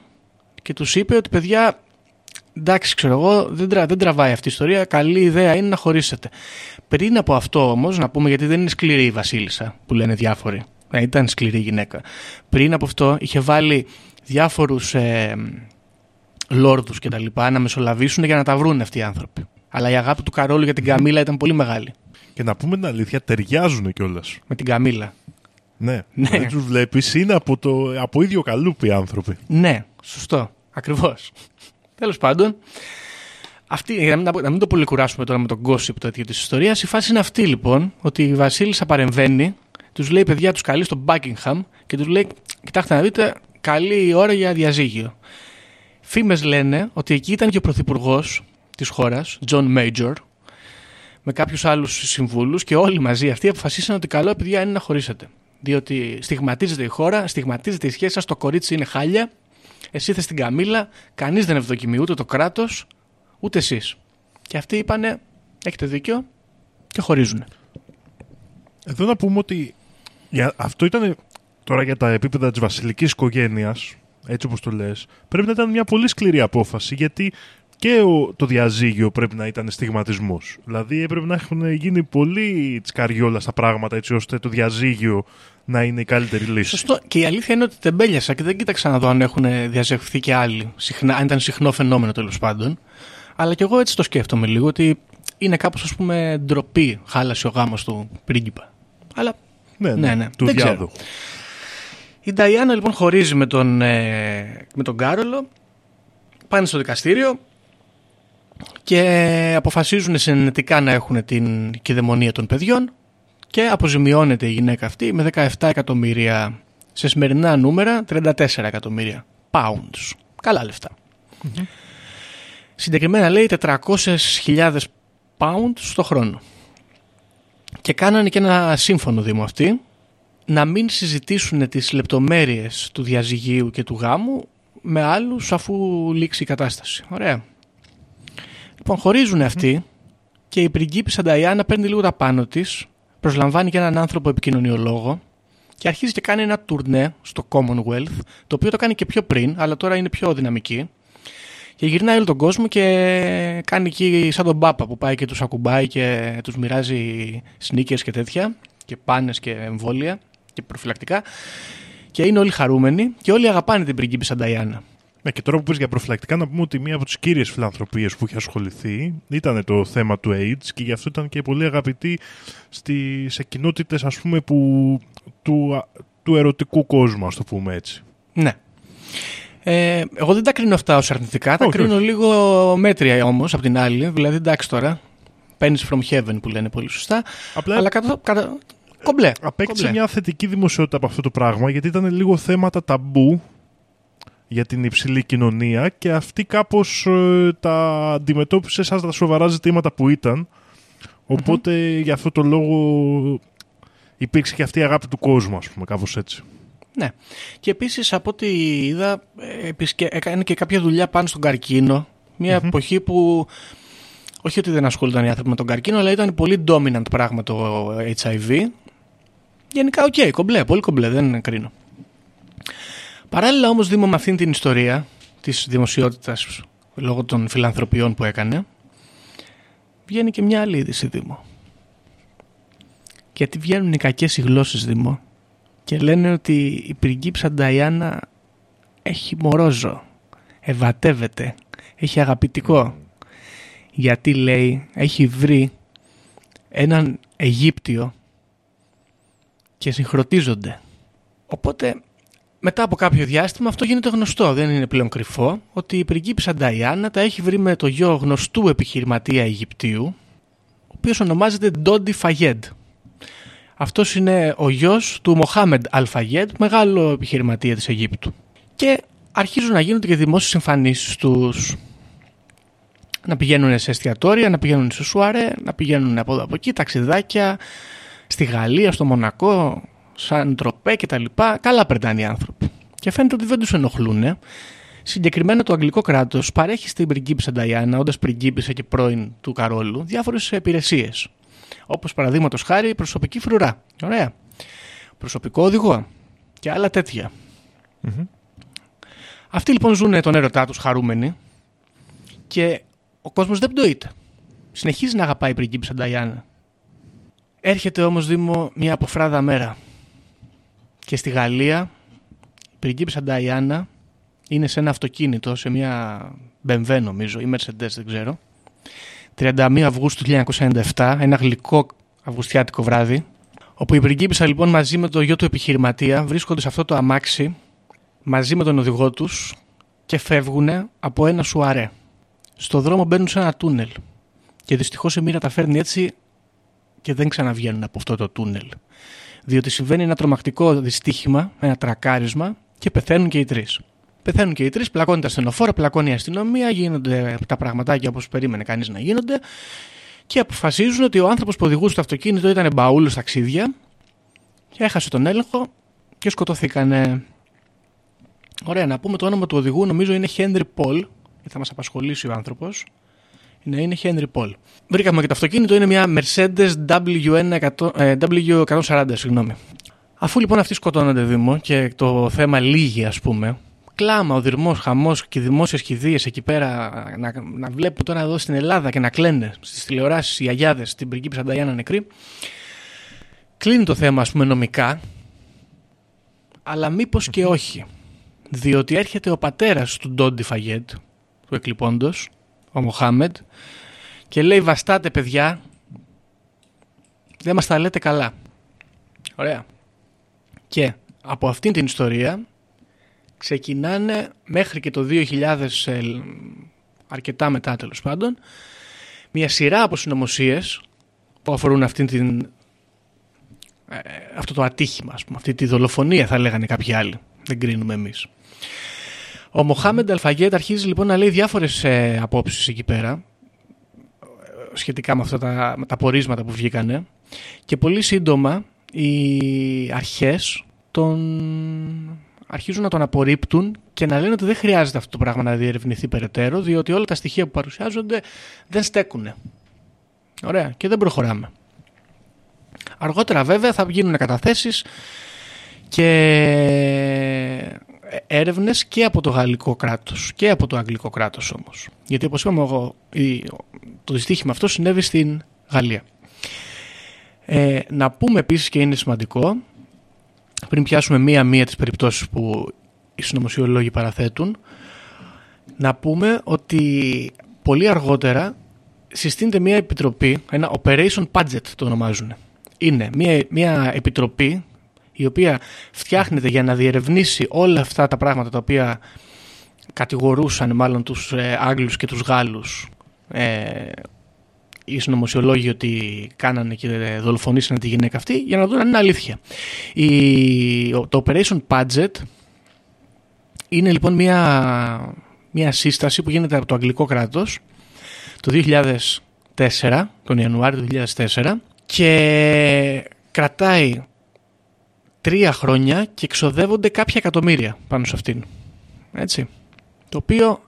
και τους είπε ότι παιδιά εντάξει, ξέρω εγώ, δεν, τρα, δεν τραβάει αυτή η ιστορία. Καλή ιδέα είναι να χωρίσετε. Πριν από αυτό όμως, να πούμε γιατί δεν είναι σκληρή η Βασίλισσα που λένε διάφοροι. Ε, ήταν σκληρή γυναίκα. Πριν από αυτό είχε βάλει διάφορους ε, λόρδους και τα λοιπά να μεσολαβήσουν για να τα βρουν αυτοί οι άνθρωποι. Αλλά η αγάπη του Καρόλου για την Καμίλα ήταν πολύ μεγάλη. Και να πούμε την αλήθεια, ταιριάζουν κιόλας. Με την Καμίλα. Ναι, ναι. δεν τους βλέπεις, είναι από, το, από ίδιο καλούπι οι άνθρωποι. Ναι, σωστό. Ακριβώς. Τέλος πάντων, αυτή, για να μην, να μην το πολύ κουράσουμε τώρα με τον gossip τέτοιο της ιστορίας, η φάση είναι αυτή λοιπόν, ότι η Βασίλισσα παρεμβαίνει, τους λέει παιδιά, τους καλεί στο Buckingham και τους λέει: Κοιτάξτε να δείτε, καλή ώρα για διαζύγιο. Φήμες λένε ότι εκεί ήταν και ο πρωθυπουργός της χώρας, John Major, με κάποιους άλλους συμβούλους και όλοι μαζί αυτοί αποφασίσαν ότι καλό παιδιά είναι να χωρίσετε. Διότι στιγματίζεται η χώρα, στιγματίζεται η σχέση σας, το κορίτσι είναι χάλια εσύ θες την Καμίλα, κανείς δεν ευδοκιμεί ούτε το κράτος, ούτε εσείς. Και αυτοί είπανε, έχετε δίκιο και χωρίζουν. Εδώ να πούμε ότι για, αυτό ήταν τώρα για τα επίπεδα της βασιλικής οικογένειας, έτσι όπως το λες, πρέπει να ήταν μια πολύ σκληρή απόφαση γιατί και ο, το διαζύγιο πρέπει να ήταν στιγματισμός. Δηλαδή έπρεπε να έχουν γίνει πολύ τσικαριόλα στα πράγματα έτσι ώστε το διαζύγιο να είναι η καλύτερη λύση. Σωστό. Και η αλήθεια είναι ότι τεμπέλιασα και δεν κοίταξα να δω αν έχουν διαζευθεί και άλλοι. Συχνά, αν ήταν συχνό φαινόμενο τέλος πάντων. Αλλά και εγώ έτσι το σκέφτομαι λίγο ότι είναι κάπως ας πούμε ντροπή χάλασε ο γάμος του πρίγκιπα. Αλλά Ναι, ναι, Ναι, ναι. του Δεν ξέρω. διάδου. η Νταϊάννα λοιπόν χωρίζει με τον, ε, με τον Κάρολο, πάνε στο δικαστήριο και αποφασίζουν συνενετικά να έχουν την κυδαιμονία των παιδιών και αποζημιώνεται η γυναίκα αυτή με 17 εκατομμύρια σε σημερινά νούμερα 34 εκατομμύρια pounds. Καλά λεφτά. Συγκεκριμένα λέει 400.000 pounds στο χρόνο. Και κάνανε και ένα σύμφωνο δήμο αυτοί να μην συζητήσουν τις λεπτομέρειες του διαζυγίου και του γάμου με άλλους αφού λήξει η κατάσταση. Ωραία. Λοιπόν, χωρίζουν αυτοί και η πριγκίπισσα Νταϊάννα παίρνει λίγο τα πάνω της, προσλαμβάνει και έναν άνθρωπο επικοινωνιολόγο και αρχίζει και κάνει ένα τουρνέ στο Commonwealth, το οποίο το κάνει και πιο πριν, αλλά τώρα είναι πιο δυναμική. Και γυρνάει όλο τον κόσμο και κάνει εκεί σαν τον Πάπα που πάει και τους ακουμπάει και τους μοιράζει sneakers και τέτοια και πάνες και εμβόλια και προφυλακτικά και είναι όλοι χαρούμενοι και όλοι αγαπάνε την πριγκίπισσα Νταϊάννα. Ναι, και τώρα που πες για προφυλακτικά, να πούμε ότι μία από τις κύριες φιλανθρωπίες που είχε ασχοληθεί ήταν το θέμα του AIDS και γι' αυτό ήταν και πολύ αγαπητή στη, σε κοινότητες ας πούμε που, του, του ερωτικού κόσμου, ας το πούμε έτσι. Ναι. Ε, εγώ δεν τα κρίνω αυτά ως αρνητικά, τα Όχι, κρίνω όχι. λίγο μέτρια όμως από την άλλη. Δηλαδή εντάξει τώρα, pennies from heaven που λένε πολύ σωστά, Απλά αλλά κατά, κατά, κομπλέ. απέκτησε κομπλέ. μια θετική δημοσιότητα από αυτό το πράγμα γιατί ήταν λίγο θέματα ταμπού για την υψηλή κοινωνία και αυτή κάπως ε, τα αντιμετώπισε σαν τα σοβαρά ζητήματα που ήταν. Οπότε για αυτό το λόγο υπήρξε και αυτή η αγάπη του κόσμου, ας πούμε, κάπως έτσι. Ναι. Και επίσης από ό,τι είδα ε, επισκε... έκανε και κάποια δουλειά πάνω στον καρκίνο. Μια εποχή που όχι ότι δεν ασχολούνταν οι άνθρωποι με τον καρκίνο αλλά ήταν πολύ dominant πράγμα το HIV. Γενικά οκ, κομπλέ, πολύ κομπλέ, δεν κρίνω. Παράλληλα όμως Δήμο με αυτήν την ιστορία της δημοσιότητας λόγω των φιλανθρωπιών που έκανε βγαίνει και μια άλλη είδηση Δήμο. Γιατί βγαίνουν οι κακές οι γλώσσες Δήμο και λένε ότι η πριγκίψα Νταϊάννα έχει μορόζο, ευατεύεται, έχει αγαπητικό. Γιατί λέει έχει βρει έναν Αιγύπτιο και συγχρονίζονται. Οπότε μετά από κάποιο διάστημα αυτό γίνεται γνωστό, δεν είναι πλέον κρυφό, ότι η πριγκίψα Νταϊάννα τα έχει βρει με το γιο γνωστού επιχειρηματία Αιγυπτίου, ο οποίος ονομάζεται Ντόντι Φαγέντ. Αυτός είναι ο γιος του Μοχάμεντ Αλφαγέντ, μεγάλο επιχειρηματία της Αιγύπτου. Και αρχίζουν να γίνονται και δημόσιες εμφανίσεις τους. Να πηγαίνουν σε εστιατόρια, να πηγαίνουν σε σουαρέ, να πηγαίνουν από εδώ από εκεί, ταξιδάκια, στη Γαλλία, στο Μονακό, σαν τροπέ κτλ. Καλά περνάνε οι άνθρωποι. Και φαίνεται ότι δεν τους ενοχλούν. Συγκεκριμένα το αγγλικό κράτος παρέχει στην πριγκίπισσα Νταϊάννα, όντας πριγκίπισσα και πρώην του Καρόλου, διάφορες υπηρεσίες. Όπως παραδείγματος χάρη προσωπική φρουρά. Ωραία. Προσωπικό οδηγό. Και άλλα τέτοια. Αυτοί λοιπόν ζουν τον έρωτά τους χαρούμενοι και ο κόσμος δεν πτωείται. Συνεχίζει να αγαπάει η πριγκίπισσα Νταϊάννα. Έρχεται όμως Δήμο μια αποφράδα μέρα. Και στη Γαλλία η πριγκίπισσα Νταϊάννα είναι σε ένα αυτοκίνητο, σε μια BMW νομίζω ή Mercedes δεν ξέρω. 31 Αυγούστου του 1997, ένα γλυκό αυγουστιάτικο βράδυ, όπου η πριγκίπισσα λοιπόν μαζί με το γιο του επιχειρηματία βρίσκονται σε αυτό το αμάξι μαζί με τον οδηγό τους και φεύγουν από ένα σουαρέ. Στο δρόμο μπαίνουν σε ένα τούνελ και δυστυχώς η μοίρα τα φέρνει έτσι και δεν ξαναβγαίνουν από αυτό το τούνελ. Διότι συμβαίνει ένα τρομακτικό δυστύχημα, ένα τρακάρισμα και πεθαίνουν και οι τρεις. Πεθαίνουν και οι τρεις, πλακώνει τα στενοφόρα, πλακώνει η αστυνομία, γίνονται τα πραγματάκια όπως περίμενε κανείς να γίνονται και αποφασίζουν ότι ο άνθρωπος που οδηγούσε το αυτοκίνητο ήταν μπαούλος ταξίδια και έχασε τον έλεγχο και σκοτωθήκανε. Ωραία, να πούμε το όνομα του οδηγού νομίζω είναι Henry Paul, γιατί θα μας απασχολήσει ο άνθρωπος. Ναι, είναι Henry Paul. Βρήκαμε και το αυτοκίνητο, είναι μια Mercedes W100, ε, W140, συγγνώμη. Αφού λοιπόν αυτοί σκοτώνονται Δήμο και το θέμα λύγει ας πούμε, κλάμα, ο δυρμό, χαμός και οι δημόσιες κηδείες εκεί πέρα να, να βλέπουν τώρα εδώ στην Ελλάδα και να κλαίνε στις τηλεοράσεις οι αγιάδες την πριγκίπισσα Νταϊάννα νεκρή. Κλείνει το θέμα, ας πούμε, νομικά, αλλά μήπως και όχι. Διότι έρχεται ο πατέρας του Ντόντι Φαγέντ, του εκλειπώντος, ο Μοχάμεντ, και λέει: Βαστάτε, παιδιά, δεν μας τα λέτε καλά. Ωραία. Και από αυτήν την ιστορία ξεκινάνε μέχρι και το 2000, ε, αρκετά μετά τέλος πάντων, μια σειρά από συνωμοσίες που αφορούν αυτήν την, ε, αυτό το ατύχημα, ας πούμε, αυτή τη δολοφονία θα λέγανε κάποιοι άλλοι. Δεν κρίνουμε εμείς. Ο Μοχάμεντ Αλφαγέτ αρχίζει λοιπόν να λέει διάφορες ε, απόψεις εκεί πέρα ε, σχετικά με αυτά τα, με τα πορίσματα που βγήκανε και πολύ σύντομα οι αρχές τον αρχίζουν να τον απορρίπτουν και να λένε ότι δεν χρειάζεται αυτό το πράγμα να διερευνηθεί περαιτέρω, διότι όλα τα στοιχεία που παρουσιάζονται δεν στέκουν. Ωραία, και δεν προχωράμε. Αργότερα βέβαια θα γίνουν καταθέσεις και έρευνες και από το γαλλικό κράτος και από το αγγλικό κράτος όμως. Γιατί όπως είπαμε εγώ, το δυστύχημα αυτό συνέβη στην Γαλλία. Ε, να πούμε επίσης και είναι σημαντικό πριν πιάσουμε μία-μία τις περιπτώσεις που οι συνωμοσιολόγοι παραθέτουν, να πούμε ότι πολύ αργότερα συστήνεται μία επιτροπή, ένα operation budget το ονομάζουν. Είναι μία, μία επιτροπή η οποία φτιάχνεται για να διερευνήσει όλα αυτά τα πράγματα τα οποία κατηγορούσαν μάλλον τους ε, Άγγλους και τους Γάλλους ε, οι συνωμοσιολόγοι ότι κάνανε και δολοφονήσανε τη γυναίκα αυτή για να δουν αν είναι αλήθεια. Η, το Operation Budget είναι λοιπόν μια, μια σύσταση που γίνεται από το αγγλικό κράτος το 2004, τον Ιανουάριο του 2004 και κρατάει τρία χρόνια και εξοδεύονται κάποια εκατομμύρια πάνω σε αυτήν. Έτσι. Το οποίο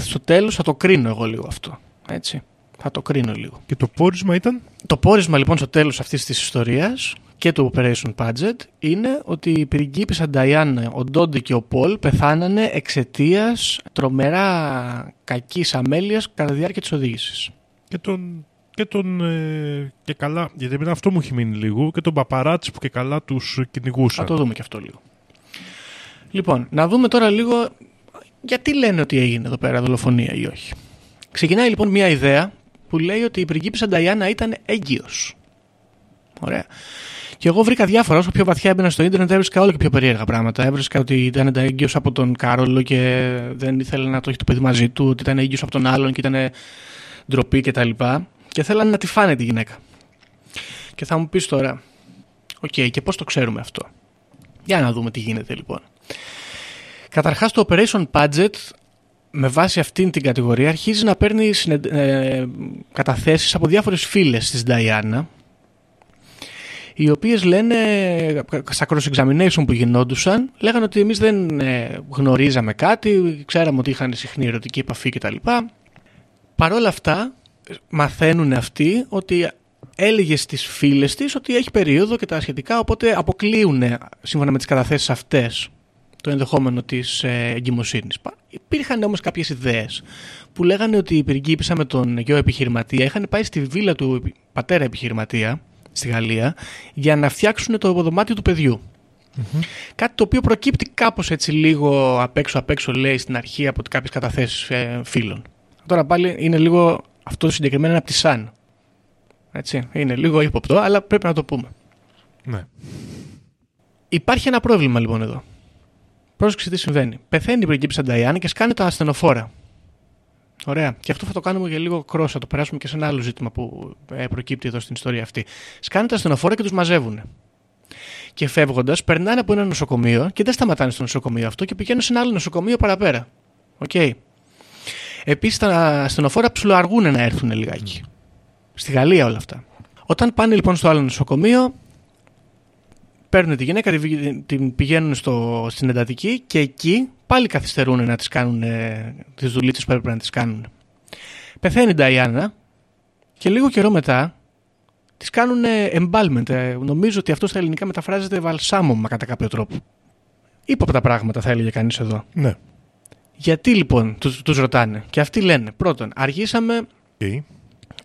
στο τέλος θα το κρίνω εγώ λίγο αυτό. Έτσι. Θα το κρίνω λίγο. Και το πόρισμα ήταν; Το πόρισμα λοιπόν στο τέλος αυτής της ιστορίας και του Operation Budget είναι ότι η πριγκίπισσα Νταϊάννα, ο Ντόντι και ο Πολ πεθάνανε εξαιτίας τρομερά κακής αμέλειας κατά τη διάρκεια της οδήγησης. Και τον, και τον ε, και καλά, γιατί εμένα αυτό μου έχει μείνει λίγο, και τον παπαράτσι που και καλά τους κυνηγούσαν. Θα το δούμε και αυτό λίγο. Λοιπόν, να δούμε τώρα λίγο γιατί λένε ότι έγινε εδώ πέρα δολοφονία ή όχι. Ξεκινάει λοιπόν μια ιδέα που λέει ότι η πριγκίπισσα Νταϊάννα ήταν έγκυος. Ωραία. Και εγώ βρήκα διάφορα. Όσο πιο βαθιά έμπαινα στο ίντερνετ, έβρισκα όλο και πιο περίεργα πράγματα. Έβρισκα ότι ήταν έγκυος από τον Κάρολο και δεν ήθελε να το έχει το παιδί μαζί του, ότι ήταν έγκυος από τον άλλον και ήταν ντροπή κτλ. Και, και θέλανε να τη φάνε τη γυναίκα. Και θα μου πεις τώρα, OK, okay, και πώς το ξέρουμε αυτό; Για να δούμε τι γίνεται λοιπόν. Καταρχάς το Operation Paget με βάση αυτήν την κατηγορία αρχίζει να παίρνει συνε... ε, καταθέσεις από διάφορες φίλες της Νταϊάνα οι οποίες λένε στα cross-examination που γινόντουσαν λέγανε ότι εμείς δεν ε, γνωρίζαμε κάτι, ξέραμε ότι είχαν συχνή ερωτική επαφή κτλ. Παρ' όλα αυτά μαθαίνουν αυτοί ότι έλεγε στις φίλες της ότι έχει περίοδο και τα σχετικά οπότε αποκλείουν σύμφωνα με τις καταθέσεις αυτές το ενδεχόμενο της ε, εγκυμοσύνης. Υπήρχαν όμως κάποιες ιδέες που λέγανε ότι η πριγκίπισσα με τον γιο επιχειρηματία είχαν πάει στη βίλα του πατέρα επιχειρηματία στη Γαλλία για να φτιάξουν το δωμάτιο του παιδιου Κάτι το οποίο προκύπτει κάπως έτσι λίγο απ' έξω απ' έξω λέει στην αρχή από κάποιες καταθέσεις ε, φίλων. Τώρα πάλι είναι λίγο αυτό συγκεκριμένα από τη ΣΑΝ. Έτσι, είναι λίγο ύποπτο αλλά πρέπει να το πούμε. Ναι. Υπάρχει ένα πρόβλημα λοιπόν εδώ. Πρόσεξε τι συμβαίνει. Πεθαίνει η πριγκίπισσα Νταϊάννη και σκάνε τα ασθενοφόρα. Ωραία. Και αυτό θα το κάνουμε για λίγο κρόσα. Θα το περάσουμε και σε ένα άλλο ζήτημα που ε, προκύπτει εδώ στην ιστορία αυτή. Σκάνε τα ασθενοφόρα και τους μαζεύουν. Και φεύγοντας, περνάνε από ένα νοσοκομείο και δεν σταματάνε στο νοσοκομείο αυτό και πηγαίνουν σε ένα άλλο νοσοκομείο παραπέρα. OK. Okay. Επίσης, τα ασθενοφόρα ψιλοαργούν να έρθουν λιγάκι. Στη Γαλλία όλα αυτά. Όταν πάνε λοιπόν στο άλλο νοσοκομείο, παίρνουν τη γυναίκα, την πηγαίνουν στο, στην εντατική και εκεί πάλι καθυστερούν να της κάνουν ε, τις δουλίτσες που έπρεπε να της κάνουν. Πεθαίνει η Νταϊάνα και λίγο καιρό μετά της κάνουν embalmment. Ε, νομίζω ότι αυτό στα ελληνικά μεταφράζεται βαλσάμωμα κατά κάποιο τρόπο. ύποπτα πράγματα, θα έλεγε κανείς εδώ. Ναι. Γιατί λοιπόν τους, τους ρωτάνε. Και αυτοί λένε, πρώτον, αργήσαμε Okay.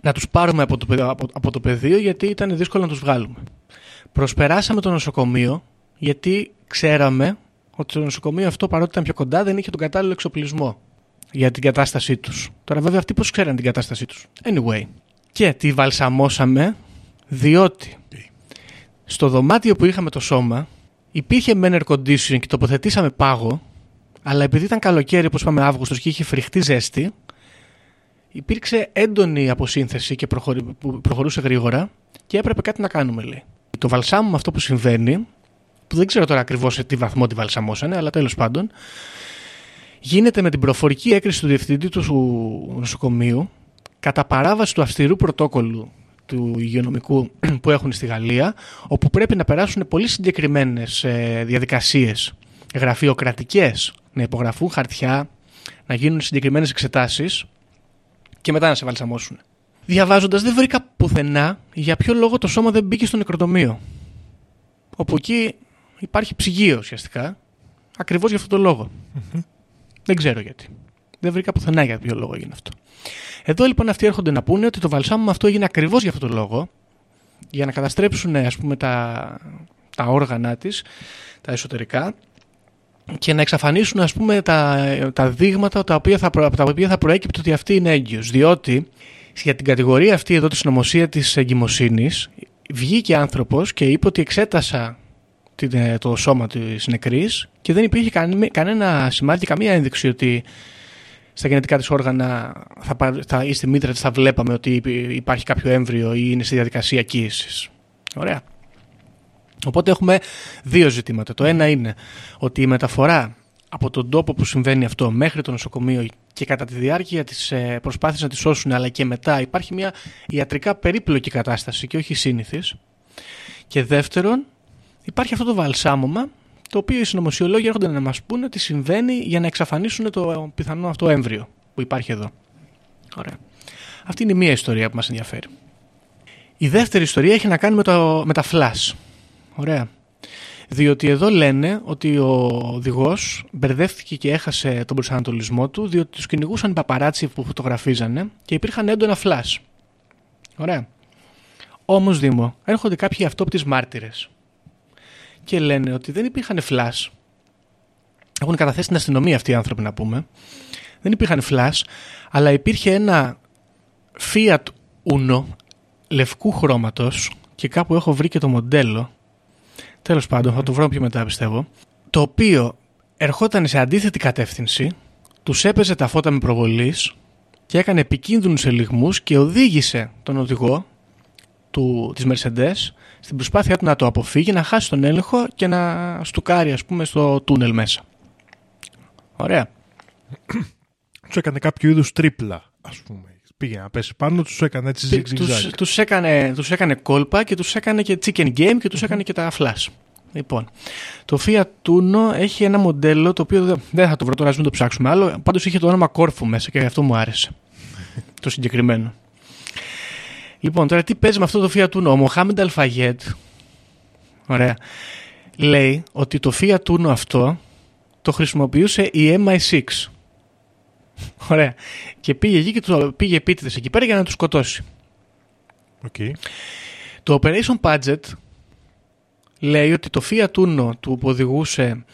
να τους πάρουμε από το, παι- από, από το πεδίο γιατί ήταν δύσκολο να τους βγάλουμε. Προσπεράσαμε το νοσοκομείο γιατί ξέραμε ότι το νοσοκομείο αυτό παρότι ήταν πιο κοντά δεν είχε τον κατάλληλο εξοπλισμό για την κατάστασή τους. Τώρα βέβαια αυτοί πώς ξέραν την κατάστασή τους; Anyway. Και τη βαλσαμώσαμε διότι στο δωμάτιο που είχαμε το σώμα υπήρχε μεν air conditioning και τοποθετήσαμε πάγο αλλά επειδή ήταν καλοκαίρι όπως είπαμε Αύγουστος και είχε φρικτή ζέστη υπήρξε έντονη αποσύνθεση και προχωρη- που προχωρούσε γρήγορα και έπρεπε κάτι να κάνουμε, λέει. Το βαλσάμο αυτό που συμβαίνει, που δεν ξέρω τώρα ακριβώς σε τι βαθμό τη βαλσαμώσανε, αλλά τέλος πάντων, γίνεται με την προφορική έκρηση του διευθυντή του νοσοκομείου κατά παράβαση του αυστηρού πρωτόκολλου του υγειονομικού [CLEARS THROAT] που έχουν στη Γαλλία, όπου πρέπει να περάσουν πολύ συγκεκριμένες διαδικασίες γραφειοκρατικές, να υπογραφούν χαρτιά, να γίνουν συγκεκριμένες εξετάσεις και μετά να σε βαλσαμώσουν. Διαβάζοντας, δεν βρήκα πουθενά για ποιο λόγο το σώμα δεν μπήκε στο νεκροτομείο. Όπου εκεί υπάρχει ψυγείο ουσιαστικά, ακριβώς για αυτόν τον λόγο. Δεν ξέρω γιατί. Δεν βρήκα πουθενά για ποιο λόγο έγινε αυτό. Εδώ λοιπόν αυτοί έρχονται να πούνε ότι το βαλσάμωμα αυτό έγινε ακριβώς για αυτόν τον λόγο, για να καταστρέψουν ας πούμε τα, τα όργανα της, τα εσωτερικά και να εξαφανίσουν ας πούμε τα, τα δείγματα τα οποία θα, προ- από τα οποία θα προέκυπτε ότι αυτή είναι έγκυος. Διότι για την κατηγορία αυτή εδώ τη συνωμοσία της εγκυμοσύνης βγήκε άνθρωπος και είπε ότι εξέτασα την, ε, το σώμα της νεκρής και δεν υπήρχε κανέ- κανένα σημάδι, καμία ένδειξη ότι στα γενετικά της όργανα θα, πα- θα, ή στη μήτρα της θα βλέπαμε ότι υπ- υπάρχει κάποιο έμβριο ή είναι στη διαδικασία κύησης. Ωραία. Οπότε έχουμε δύο ζητήματα. Το ένα είναι ότι η μεταφορά από τον τόπο που συμβαίνει αυτό μέχρι το νοσοκομείο και κατά τη διάρκεια της ε, προσπάθειας να τη σώσουν αλλά και μετά υπάρχει μια ιατρικά περίπλοκη κατάσταση και όχι σύνηθις. Και δεύτερον υπάρχει αυτό το βαλσάμωμα το οποίο οι συνωμοσιολόγοι έρχονται να μας πούνε ότι συμβαίνει για να εξαφανίσουν το πιθανό αυτό έμβριο που υπάρχει εδώ. Ωραία. Αυτή είναι η μία ιστορία που μας ενδιαφέρει. Η δεύτερη ιστορία έχει να κάνει με, το, με τα flash. Ωραία. Διότι εδώ λένε ότι ο οδηγός μπερδεύτηκε και έχασε τον προσανατολισμό του διότι τους κυνηγούσαν οι παπαράτσι που φωτογραφίζανε και υπήρχαν έντονα flash. Ωραία. Όμως Δήμο, έρχονται κάποιοι αυτόπτεις μάρτυρες και λένε ότι δεν υπήρχαν flash. Έχουν καταθέσει στην αστυνομία αυτοί οι άνθρωποι να πούμε. Δεν υπήρχαν flash, αλλά υπήρχε ένα Fiat Uno λευκού χρώματος και κάπου έχω βρει και το μοντέλο τέλος πάντων θα το βρω πιο μετά πιστεύω το οποίο ερχόταν σε αντίθετη κατεύθυνση τους έπαιζε τα φώτα με προβολής και έκανε επικίνδυνους ελιγμούς και οδήγησε τον οδηγό του, της Mercedes στην προσπάθειά του να το αποφύγει, να χάσει τον έλεγχο και να στουκάρει ας πούμε στο τούνελ μέσα. Ωραία. Του έκανε κάποιο είδους τρίπλα, ας πούμε. Πήγε να πέσει πάνω, τους έκανε έτσι Τους, ζυγζιγζάκι. τους, έκανε, τους έκανε κόλπα και τους έκανε και chicken game και τους έκανε και τα flash. Λοιπόν, το Fiat Uno έχει ένα μοντέλο το οποίο δεν- δεν θα το βρω τώρα, ας μην το ψάξουμε άλλο. Πάντως είχε το όνομα Κόρφου μέσα και αυτό μου άρεσε. το συγκεκριμένο. Λοιπόν, τώρα τι παίζει με αυτό το Fiat Uno; Ο Μοχάμεντ Αλ Φαγέντ, ωραία, λέει ότι το Fiat Uno αυτό το χρησιμοποιούσε η MI6. [LAUGHS] Ωραία. Και πήγε εκεί και του πήγε επίτηδες εκεί πέρα για να τους σκοτώσει. Οκ. Το Operation Paget λέει ότι το Fiat Uno του που οδηγούσε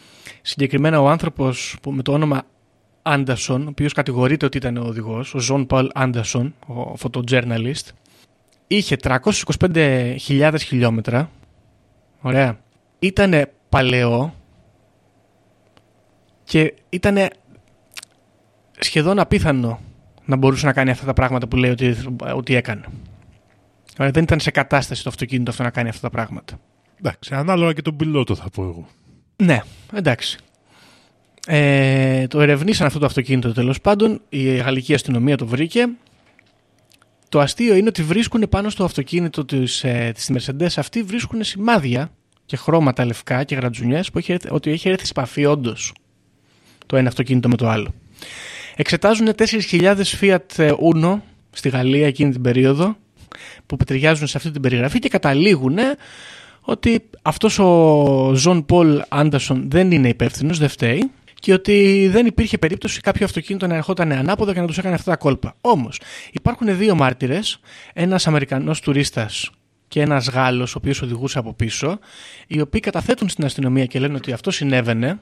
συγκεκριμένα ο άνθρωπος που με το όνομα Anderson, ο οποίος κατηγορείται ότι ήταν ο οδηγός, ο Ζων Paul Anderson, ο photojournalist, είχε 325.000 χιλιόμετρα. Ωραία. Ήτανε παλαιό και ήτανε σχεδόν απίθανο να μπορούσε να κάνει αυτά τα πράγματα που λέει ότι, ότι έκανε. Ωραία, δεν ήταν σε κατάσταση το αυτοκίνητο αυτό να κάνει αυτά τα πράγματα. Εντάξει, ανάλογα και τον πιλότο θα πω εγώ. Ναι, εντάξει. Ε, το ερευνήσαν αυτό το αυτοκίνητο τέλος πάντων. Η γαλλική αστυνομία το βρήκε. Το αστείο είναι ότι βρίσκουν πάνω στο αυτοκίνητο της, ε, της Mercedes αυτή βρίσκουν σημάδια και χρώματα λευκά και γρατζουνιές που έχει, έρθει- ότι έχει έρθει σε επαφή όντως το ένα αυτοκίνητο με το άλλο. Εξετάζουν 4.000 Fiat Uno στη Γαλλία εκείνη την περίοδο που ταιριάζουν σε αυτή την περιγραφή και καταλήγουν ότι αυτός ο Ζων Πολ Άντερσον δεν είναι υπεύθυνος, δεν φταίει και ότι δεν υπήρχε περίπτωση κάποιο αυτοκίνητο να ερχόταν ανάποδα και να τους έκανε αυτά τα κόλπα. Όμως υπάρχουν δύο μάρτυρες, ένας Αμερικανός τουρίστας και ένας Γάλλος ο οποίος οδηγούσε από πίσω, οι οποίοι καταθέτουν στην αστυνομία και λένε ότι αυτό συνέβαινε